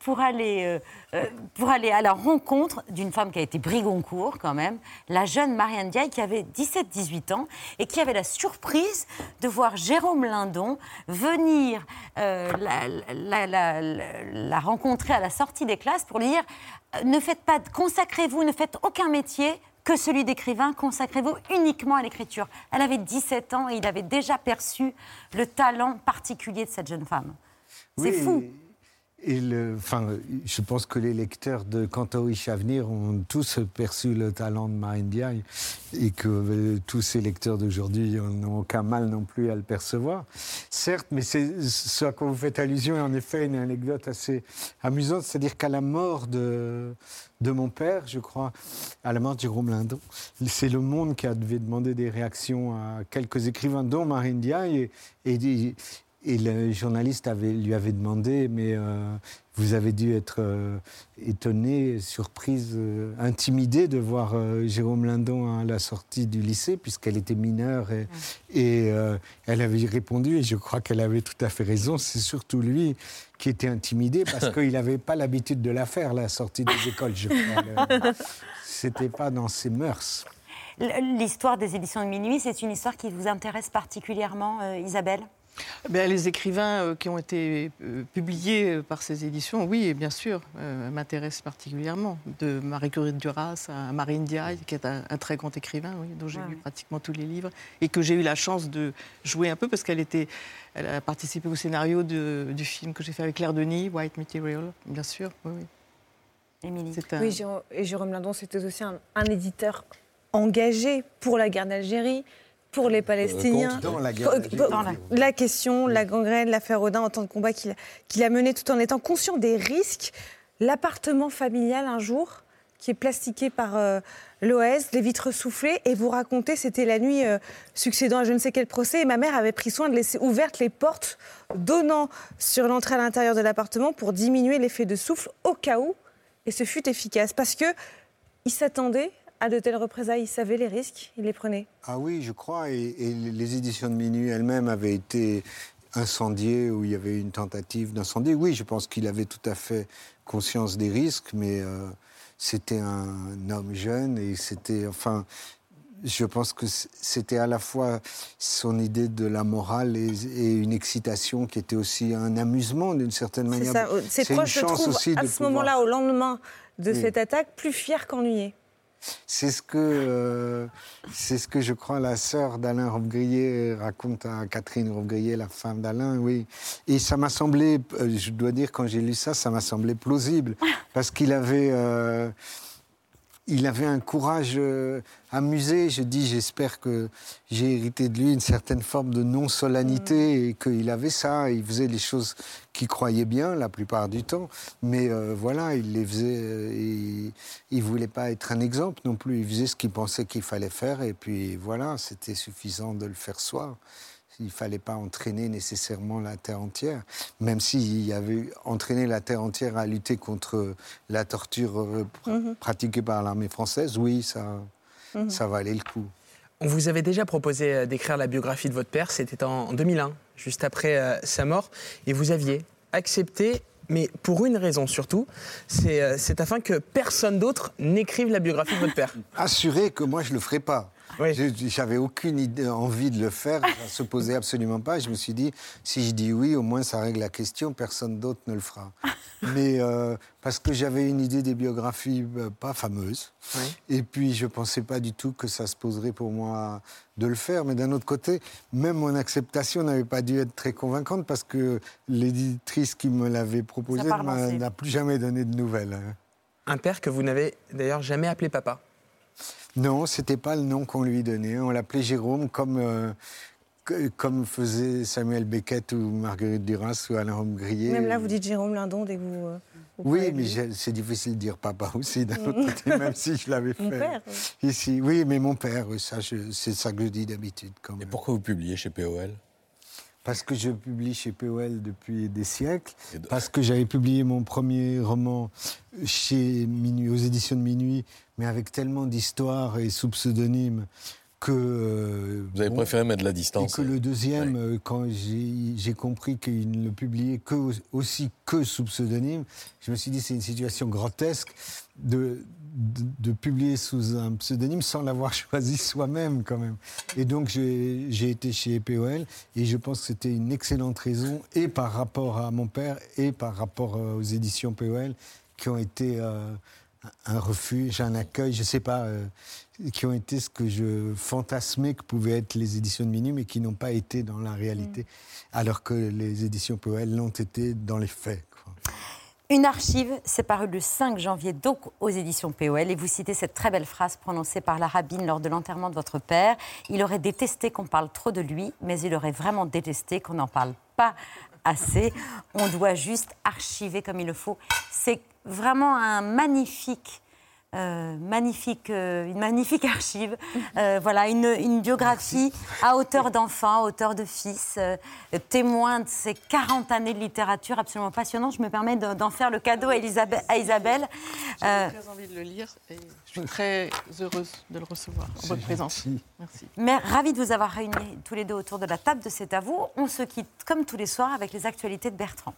pour aller, euh, euh, pour aller à la rencontre d'une femme qui a été Brigoncourt quand même, la jeune Marianne Diaye qui avait 17-18 ans et qui avait la surprise de voir Jérôme Lindon venir euh, la, la- la- la- la rencontrer à la sortie des classes pour lui dire ne faites pas, consacrez-vous, ne faites aucun métier que celui d'écrivain, consacrez-vous uniquement à l'écriture. Elle avait 17 ans et il avait déjà perçu le talent particulier de cette jeune femme. C'est Oui, fou. Et enfin, je pense que les lecteurs de Cantoris Avenir ont tous perçu le talent de Marine Diaye et que euh, tous ces lecteurs d'aujourd'hui n'ont aucun mal non plus à le percevoir. Certes, mais c'est ce à quoi vous faites allusion est en effet une anecdote assez amusante, c'est-à-dire qu'à la mort de, mon père, je crois, à la mort de Jérôme Lindon, c'est Le Monde qui a devait demander des réactions à quelques écrivains, dont Marine Diaye, et, et le journaliste avait, lui avait demandé, mais euh, vous avez dû être euh, étonné, surprise, euh, intimidée de voir euh, Jérôme Lindon à la sortie du lycée, puisqu'elle était mineure. Et, et, euh, elle avait répondu, et je crois qu'elle avait tout à fait raison, c'est surtout lui qui était intimidé, parce qu'il n'avait pas l'habitude de la faire, la sortie des écoles, je crois. C'était pas dans ses mœurs. L'histoire des éditions de minuit, c'est une histoire qui vous intéresse particulièrement, Isabelle? Ben, les écrivains euh, qui ont été euh, publiés euh, par ces éditions, oui, et bien sûr, euh, m'intéressent particulièrement. De Marie-Curie de Duras à Marine Diaye, qui est un, un très grand écrivain, oui, dont j'ai Ouais, lu pratiquement tous les livres, et que j'ai eu la chance de jouer un peu, parce qu'elle était, elle a participé au scénario de- du film que j'ai fait avec Claire Denis, White Material, bien sûr. Oui, oui. Émilie. C'est un- Oui, Jérôme- et Jérôme Lindon, c'était aussi un, un éditeur engagé pour la guerre d'Algérie, pour les Palestiniens. contre, dans la guerre Pour- d'Algérie. pour- Dans la- la question, la gangrène, l'affaire Odin, en tant de combat qu'il qu'il a mené tout en étant conscient des risques. L'appartement familial, un jour, qui est plastiqué par euh, l'OS, les vitres soufflées, et vous racontez, c'était la nuit euh, succédant à je ne sais quel procès, et ma mère avait pris soin de laisser ouvertes les portes donnant sur l'entrée à l'intérieur de l'appartement pour diminuer l'effet de souffle au cas où, et ce fut efficace, parce que il s'attendait à de telles représailles, il savait les risques, il les prenait. Ah oui, je crois. Et, et les éditions de Minuit elles-mêmes avaient été incendiées, où il y avait une tentative d'incendie. Oui, je pense qu'il avait tout à fait conscience des risques, mais euh, c'était un homme jeune et c'était, enfin, je pense que c'était à la fois son idée de la morale et, et une excitation qui était aussi un amusement d'une certaine C'est manière. ça, ses C'est une proches le chance trouvent aussi à de ce pouvoir- moment-là, au lendemain de Oui. cette attaque, plus fier qu'ennuyé. C'est ce que, euh, c'est ce que je crois la sœur d'Alain Robbe-Grillet raconte à Catherine Robbe-Grillet, la femme d'Alain, oui. Et ça m'a semblé, euh, je dois dire, quand j'ai lu ça, ça m'a semblé plausible. Parce qu'il avait, euh, il avait un courage euh, amusé. Je dis, j'espère que j'ai hérité de lui une certaine forme de non-solennité et qu'il avait ça. Il faisait les choses qu'il croyait bien la plupart du temps. Mais euh, voilà, il les faisait. euh, et il voulait pas être un exemple non plus. Il faisait ce qu'il pensait qu'il fallait faire. Et puis voilà, c'était suffisant de le faire soi. Il fallait pas entraîner nécessairement la terre entière, même s'il y avait entraîné la terre entière à lutter contre la torture euh, pr- Mhm. pratiquée par l'armée française. Oui, ça, Mhm. ça valait le coup. On vous avait déjà proposé euh, d'écrire la biographie de votre père, c'était en 2001, juste après euh, sa mort, et vous aviez accepté, mais pour une raison surtout, c'est c'est afin que personne d'autre n'écrive la biographie de votre père. Assuré que moi, je le ferais pas. Je- J'avais aucune idée, envie de le faire, ça se posait absolument pas. Je me suis dit, si je dis oui, au moins ça règle la question, personne d'autre ne le fera. Mais euh, parce que j'avais une idée des biographies euh, pas fameuses. Et puis je pensais pas du tout que ça se poserait pour moi de le faire. Mais d'un autre côté, même mon acceptation n'avait pas dû être très convaincante parce que l'éditrice qui me l'avait proposé n'a plus jamais donné de nouvelles. hein. Un père que vous n'avez d'ailleurs jamais appelé papa? Non, c'était pas le nom qu'on lui donnait. On l'appelait Jérôme comme, euh, que- comme faisait Samuel Beckett ou Marguerite Duras ou Alain Grillet. Même là, vous dites Jérôme Lindon dès que vous. euh, vous Oui, mais lui. c'est difficile de dire papa aussi, d'un autre côté, même si je l'avais fait. Mon père, oui. Ici, oui, mais mon père, ça, c'est ça que je dis d'habitude. Et pourquoi vous publiez chez POL Parce que je publie chez POL depuis des siècles, parce que j'avais publié mon premier roman chez Minuit, aux éditions de Minuit, mais avec tellement d'histoires et sous pseudonyme que... Vous avez bon, préféré mettre de la distance. Et que le deuxième, euh, quand j'ai compris qu'il ne le publiait que, aussi que sous pseudonyme, je me suis dit c'est une situation grotesque de, de, de publier sous un pseudonyme sans l'avoir choisi soi-même quand même. Et donc j'ai été chez POL et je pense que c'était une excellente raison et par rapport à mon père et par rapport euh, aux éditions POL qui ont été euh, un refuge, un accueil, je ne sais pas, euh, qui ont été ce que je fantasmais que pouvaient être les éditions de Minuit, mais qui n'ont pas été dans la réalité, alors que les éditions POL l'ont été dans les faits. quoi. Une archive, c'est paru le 5 janvier, donc aux éditions POL, et vous citez cette très belle phrase prononcée par la rabbine lors de l'enterrement de votre père. Il aurait détesté qu'on parle trop de lui, mais il aurait vraiment détesté qu'on n'en parle pas assez. On doit juste archiver comme il le faut. C'est vraiment un magnifique. Euh, magnifique, euh, une magnifique archive, Euh, voilà une, une biographie à hauteur d'enfant, à hauteur de fils, euh, témoin de ces 40 années de littérature absolument passionnante. Je me permets de- d'en faire le cadeau à Isabelle. À Isabelle. Euh, J'ai très envie de le lire et je suis très heureuse de le recevoir en votre présence. Merci. Mais ravi de vous avoir réunis tous les deux autour de la table de C'est à vous. On se quitte comme tous les soirs avec les actualités de Bertrand.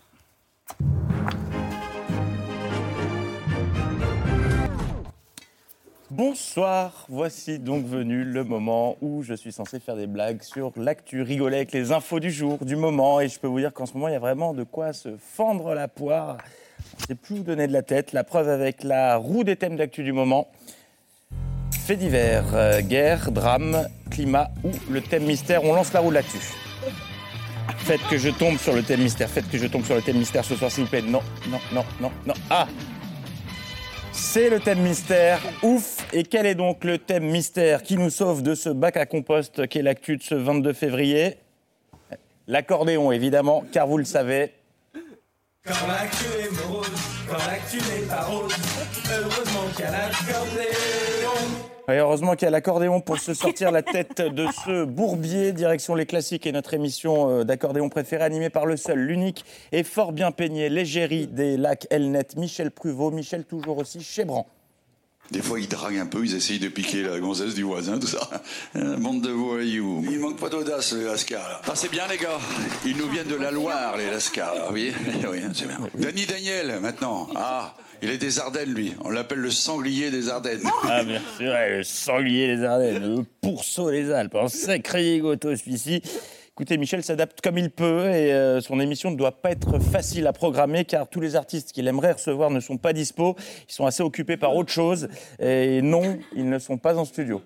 Bonsoir, voici donc venu le moment où je suis censé faire des blagues sur l'actu, rigoler avec les infos du jour, du moment. Et je peux vous dire qu'en ce moment, il y a vraiment de quoi se fendre la poire. Sait plus où donner de la tête. La preuve avec la roue des thèmes d'actu du moment. Faits divers, euh, guerre, drame, climat ou le thème mystère. On lance la roue de l'actu. Faites que je tombe sur le thème mystère. Faites que je tombe sur le thème mystère ce soir, s'il vous plaît. Non, non, non, non, non. Ah c'est le thème mystère. Ouf Et quel est donc le thème mystère qui nous sauve de ce bac à compost qu'est l'actu de ce 22 février? L'accordéon, évidemment, car vous le savez. Quand l'actu est morose, quand l'actu n'est pas rose, heureusement qu'il y a l'accordéon. Heureusement qu'il y a l'accordéon pour se sortir la tête de ce bourbier. Direction les classiques et notre émission euh, d'accordéon préférée, animée par le seul, l'unique et fort bien peigné, l'égérie des lacs Elnet, Michel Pruvot. Michel, toujours aussi chébran. Des fois, ils draguent un peu, ils essayent de piquer la gonzesse du voisin, tout ça. Un bande de voyous. Il manque pas d'audace, les Lascars. Ah, c'est bien, les gars. Ils nous viennent de la Loire, les Lascars. là. Oui, oui, c'est bien. Danny Daniel, maintenant. Ah, il est des Ardennes, lui. On l'appelle le sanglier des Ardennes. Ah, bien sûr, ouais, le sanglier des Ardennes, le pourceau des Alpes, un sacré goto celui-ci. Écoutez, Michel s'adapte comme il peut et euh, son émission ne doit pas être facile à programmer car tous les artistes qu'il aimerait recevoir ne sont pas dispo. Ils sont assez occupés par autre chose et non, ils ne sont pas en studio.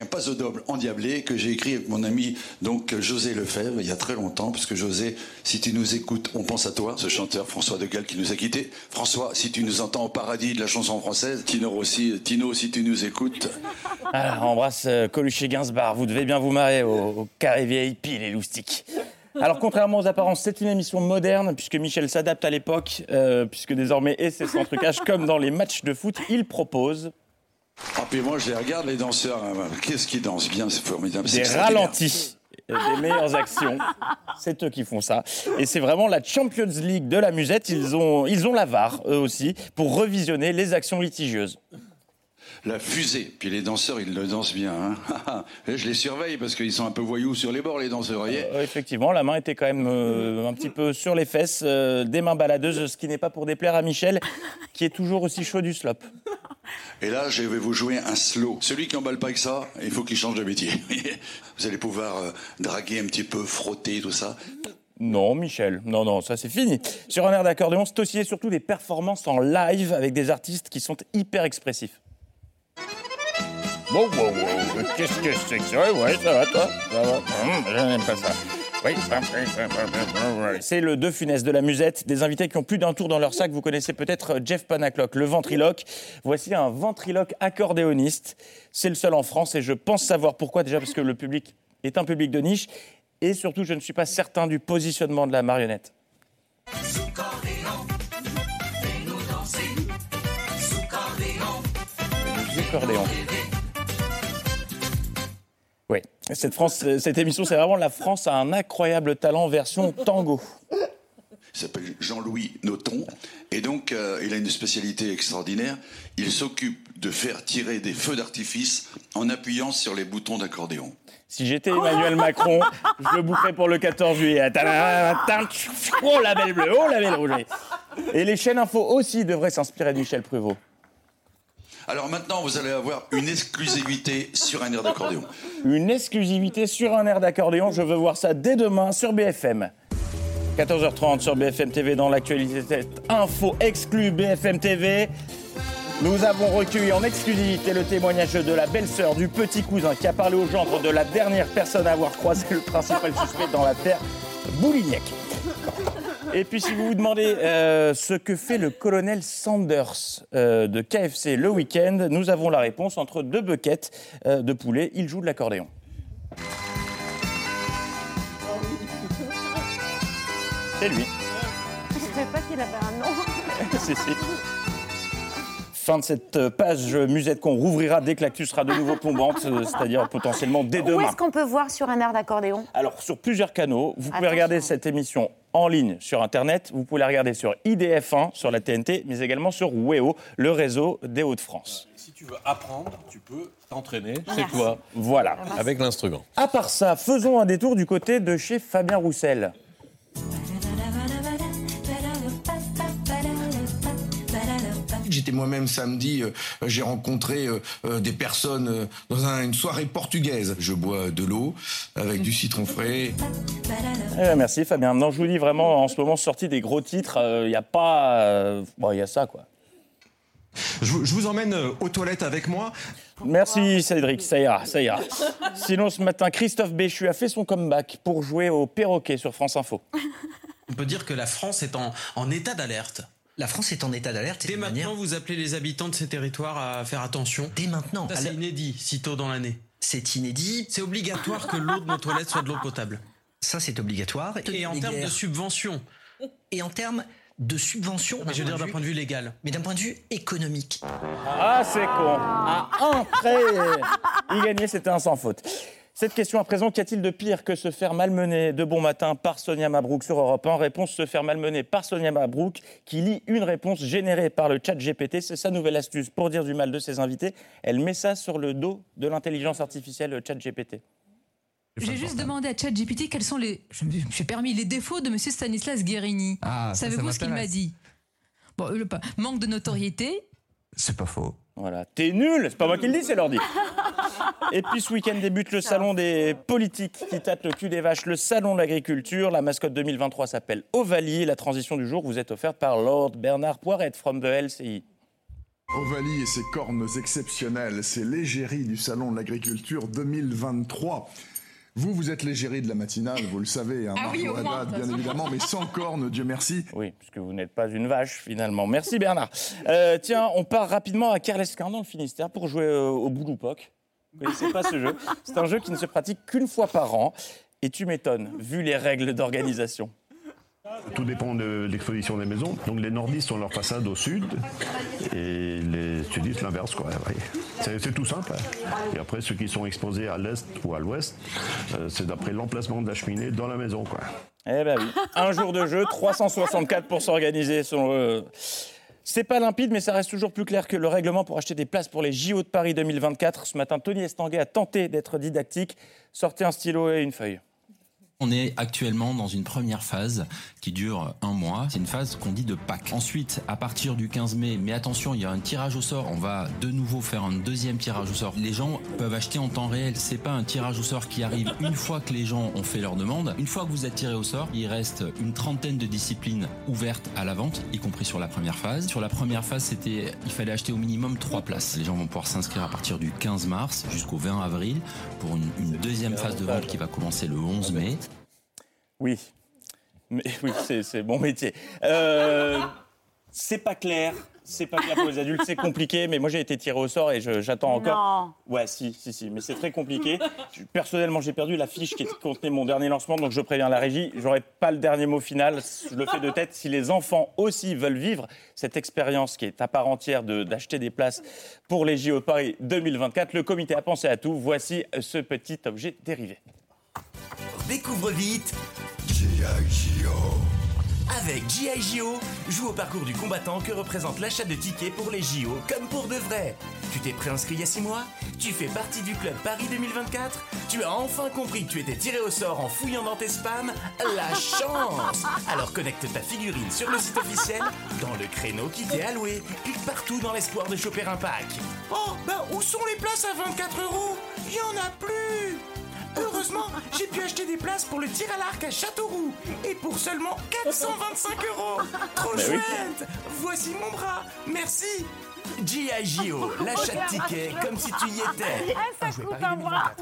Un paso double endiablé que j'ai écrit avec mon ami donc José Lefebvre il y a très longtemps, parce que José, si tu nous écoutes, on pense à toi, ce chanteur François de Gaulle qui nous a quittés. François, si tu nous entends au paradis de la chanson française, Tino aussi, Tino, si tu nous écoutes. Alors, embrasse euh, Coluche et Gainsbourg, vous devez bien vous marrer au, au carré VIP, les loustiques. Alors, contrairement aux apparences, c'est une émission moderne, puisque Michel s'adapte à l'époque, euh, puisque désormais, et c'est sans trucage, comme dans les matchs de foot, il propose Ah, puis moi, je les regarde, les danseurs. hein. Qu'est-ce qu'ils dansent bien, c'est formidable. C'est des ralentis. des meilleures actions. C'est eux qui font ça. Et c'est vraiment la Champions League de la musette. Ils ont, ils ont la VAR, eux aussi, pour revisionner les actions litigieuses. La fusée. Puis les danseurs, ils le dansent bien. hein. je les surveille parce qu'ils sont un peu voyous sur les bords, les danseurs. voyez Euh, effectivement, la main était quand même euh, un petit peu sur les fesses, euh, des mains baladeuses, ce qui n'est pas pour déplaire à Michel, qui est toujours aussi chaud du slop. Et là, je vais vous jouer un slow. Celui qui emballe pas avec ça, il faut qu'il change de métier. vous allez pouvoir euh, draguer un petit peu, frotter, tout ça. Non, Michel, non, non, ça c'est fini. Sur un air d'accordéon, c'est aussi et surtout des performances en live avec des artistes qui sont hyper expressifs. Wow, wow, wow, qu'est-ce que c'est que ça? Ouais, ça va, toi? Ça va Hum, Je n'aime pas ça. Oui, c'est le deux funeste de la musette. Des invités qui ont plus d'un tour dans leur sac. Vous connaissez peut-être Jeff Panaclock, le ventriloque. Voici un ventriloque accordéoniste. C'est le seul en France et je pense savoir pourquoi. Déjà parce que le public est un public de niche et surtout je ne suis pas certain du positionnement de la marionnette. Sous cordéon, fais-nous danser. Sous cordéon, Du accordéon. Oui, cette, France, cette émission, c'est vraiment la France a un incroyable talent version tango. Il s'appelle Jean-Louis Noton. Et donc, euh, il a une spécialité extraordinaire. Il s'occupe de faire tirer des feux d'artifice en appuyant sur les boutons d'accordéon. Si j'étais Emmanuel Macron, je le bouclerais pour le 14 juillet. Oh la belle bleue, oh la belle rouge. Et les chaînes info aussi devraient s'inspirer de Michel Pruvot. Alors maintenant, vous allez avoir une exclusivité sur un air d'accordéon. Une exclusivité sur un air d'accordéon, je veux voir ça dès demain sur BFM. 14h30 sur BFM TV dans l'actualité info exclue BFM TV. Nous avons recueilli en exclusivité le témoignage de la belle-sœur du petit cousin qui a parlé au gendre de la dernière personne à avoir croisé le principal suspect dans l'affaire Boulignac. Et puis si vous vous demandez euh, ce que fait le colonel Sanders euh, de KFC le week-end, nous avons la réponse entre deux buckets euh, de poulet. Il joue de l'accordéon. C'est lui. Je savais pas qu'il avait un nom. Si, si. Fin de cette page musette qu'on rouvrira dès que l'actu sera de nouveau plombante, euh, c'est-à-dire potentiellement dès Où demain. est-ce qu'on peut voir sur un air d'accordéon? Alors, sur plusieurs canaux, vous pouvez regarder cette émission en ligne sur Internet, vous pouvez la regarder sur IDF1, sur la TNT, mais également sur WEO, le réseau des Hauts-de-France. Si tu veux apprendre, tu peux t'entraîner chez toi. Voilà. Avec l'instrument. À part ça, faisons un détour du côté de chez Fabien Roussel. J'étais moi-même samedi, euh, j'ai rencontré euh, euh, des personnes euh, dans un- une soirée portugaise. Je bois de l'eau avec du citron frais. Eh merci Fabien. Non, je vous dis vraiment, en ce moment, sorti des gros titres, il n'y a pas... euh, Bon, il y a ça, quoi. Je vous, je vous emmène aux toilettes avec moi. Merci Cédric, ça ira, ça ira. Sinon, ce matin, Christophe Béchu a fait son comeback pour jouer au perroquet sur France Info. On peut dire que la France est en, en état d'alerte. La France est en état d'alerte. Dès maintenant, vous appelez les habitants de ces territoires à faire attention. Dès maintenant. Ça, c'est inédit, si tôt dans l'année. C'est inédit. C'est obligatoire que l'eau de nos toilettes soit de l'eau potable. Ça, c'est obligatoire. Et en termes de guerres. subventions. Et en termes de subventions. Mais je veux dire d'un point de vue légal. Mais d'un point de vue économique. Ah, c'est con. À un près, il gagnait, c'était un sans faute. Cette question à présent, qu'y a-t-il de pire que se faire malmener de bon matin par Sonia Mabrouk sur Europe 1 Réponse se faire malmener par Sonia Mabrouk qui lit une réponse générée par le chat GPT. C'est sa nouvelle astuce pour dire du mal de ses invités. Elle met ça sur le dos de l'intelligence artificielle, le chat GPT. J'ai juste demandé à ChatGPT quels sont les, je me suis permis les défauts de Monsieur Stanislas Guérini. Ah, ça, Savez-vous ce qu'il m'a dit? Bon, le manque de notoriété. C'est pas faux. Voilà, t'es nul, c'est pas moi qui le dis, c'est l'ordi. Et puis ce week-end débute le salon des politiques qui tâtent le cul des vaches, le salon de l'agriculture. La mascotte 2023 s'appelle Ovalie. La transition du jour vous est offerte par Lord Bernard Poirette from the LCI. Ovalie et ses cornes exceptionnelles, c'est l'égérie du Salon de l'Agriculture 2023. Vous, vous êtes l'égérie de la matinale, vous le savez, hein, Ah oui, Haddad, bien façon. évidemment, mais sans cornes, Dieu merci. Oui, puisque vous n'êtes pas une vache finalement. Merci Bernard. Euh, tiens, on part rapidement à Kerlesquin dans le Finistère pour jouer euh, au Bouloupoc. Vous connaissez pas ce jeu C'est un jeu qui ne se pratique qu'une fois par an. Et tu m'étonnes, vu les règles d'organisation. Tout dépend de l'exposition des maisons. Donc les nordistes ont leur façade au sud et les sudistes l'inverse. quoi. C'est tout simple. hein. Et après, ceux qui sont exposés à l'est ou à l'ouest, euh, c'est d'après l'emplacement de la cheminée dans la maison. Quoi. Eh ben oui. Un jour de jeu, 364 pour s'organiser. selon le- C'est pas limpide, mais ça reste toujours plus clair que le règlement pour acheter des places pour les JO de Paris 2024. Ce matin, Tony Estanguet a tenté d'être didactique. Sortez un stylo et une feuille. On est actuellement dans une première phase qui dure un mois. C'est une phase qu'on dit de Pâques. Ensuite, à partir du 15 mai, mais attention, il y a un tirage au sort. On va de nouveau faire un deuxième tirage au sort. Les gens peuvent acheter en temps réel. C'est pas un tirage au sort qui arrive une fois que les gens ont fait leur demande. Une fois que vous êtes tiré au sort, il reste une trentaine de disciplines ouvertes à la vente, y compris sur la première phase. Sur la première phase, c'était, il fallait acheter au minimum trois places. Les gens vont pouvoir s'inscrire à partir du 15 mars jusqu'au 20 avril pour une, une deuxième phase de vente qui va commencer le 11 mai. Oui. Mais oui, c'est bon métier. Euh, c'est pas clair. C'est pas clair pour les adultes, c'est compliqué, mais moi j'ai été tiré au sort et j'attends encore. Ouais, si, si, si, mais c'est très compliqué. Personnellement, j'ai perdu la fiche qui contenait mon dernier lancement, donc je préviens la régie, j'aurai pas le dernier mot final. Je le fais de tête. Si les enfants aussi veulent vivre cette expérience qui est à part entière de- d'acheter des places pour les JO Paris 2024, le comité a pensé à tout. Voici ce petit objet dérivé. Découvre vite Avec G.I. JO, joue au parcours du combattant que représente l'achat de tickets pour les JO comme pour de vrai. Tu t'es préinscrit il y a 6 mois Tu fais partie du club Paris 2024 Tu as enfin compris que tu étais tiré au sort en fouillant dans tes spams La chance Alors connecte ta figurine sur le site officiel dans le créneau qui t'est alloué. Clique partout dans l'espoir de choper un pack. Oh, bah où sont les places à 24 euros? Il y en a plus Heureusement, j'ai pu acheter des places pour le tir à l'arc à Châteauroux. Et pour seulement 425 euros. Trop Mais oui. chouette Voici mon bras. Merci G.I.J.O. l'achat de tickets comme si tu y étais. ça coûte un bras.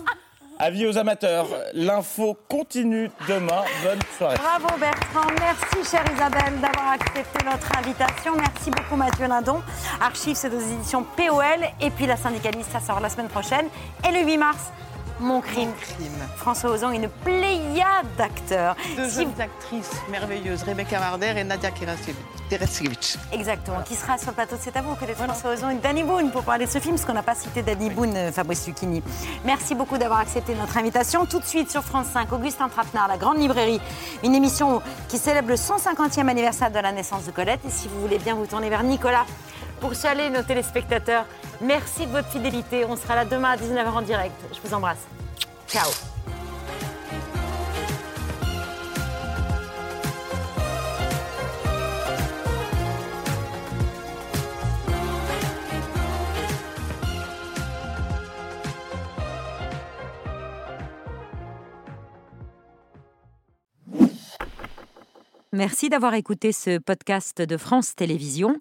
Avis aux amateurs, l'info continue demain. Bonne soirée. Bravo Bertrand, merci chère Isabelle d'avoir accepté notre invitation. Merci beaucoup Mathieu Lindon. Archive, c'est aux éditions POL. Et puis La syndicaliste, ça sort la semaine prochaine. Et le 8 mars, Mon crime. François Ozon, une pléiade d'acteurs. Deux Si- jeunes actrices merveilleuses, Rebecca Marder et Nadia Teresiewicz. Exactement. Qui sera sur le plateau de C'est à vous que les François Ozon et Danny Boone pour parler de ce film, parce qu'on n'a pas cité Danny Boone, euh, Fabrice Lucchini. Merci beaucoup d'avoir accepté notre invitation. Tout de suite sur France 5, Augustin Trapenard, La Grande Librairie, une émission qui célèbre le 150e anniversaire de la naissance de Colette. Et si vous voulez bien vous tourner vers Nicolas pour saluer nos téléspectateurs, merci de votre fidélité. On sera là demain à 19h en direct. Je vous embrasse. Ciao. Merci d'avoir écouté ce podcast de France Télévisions.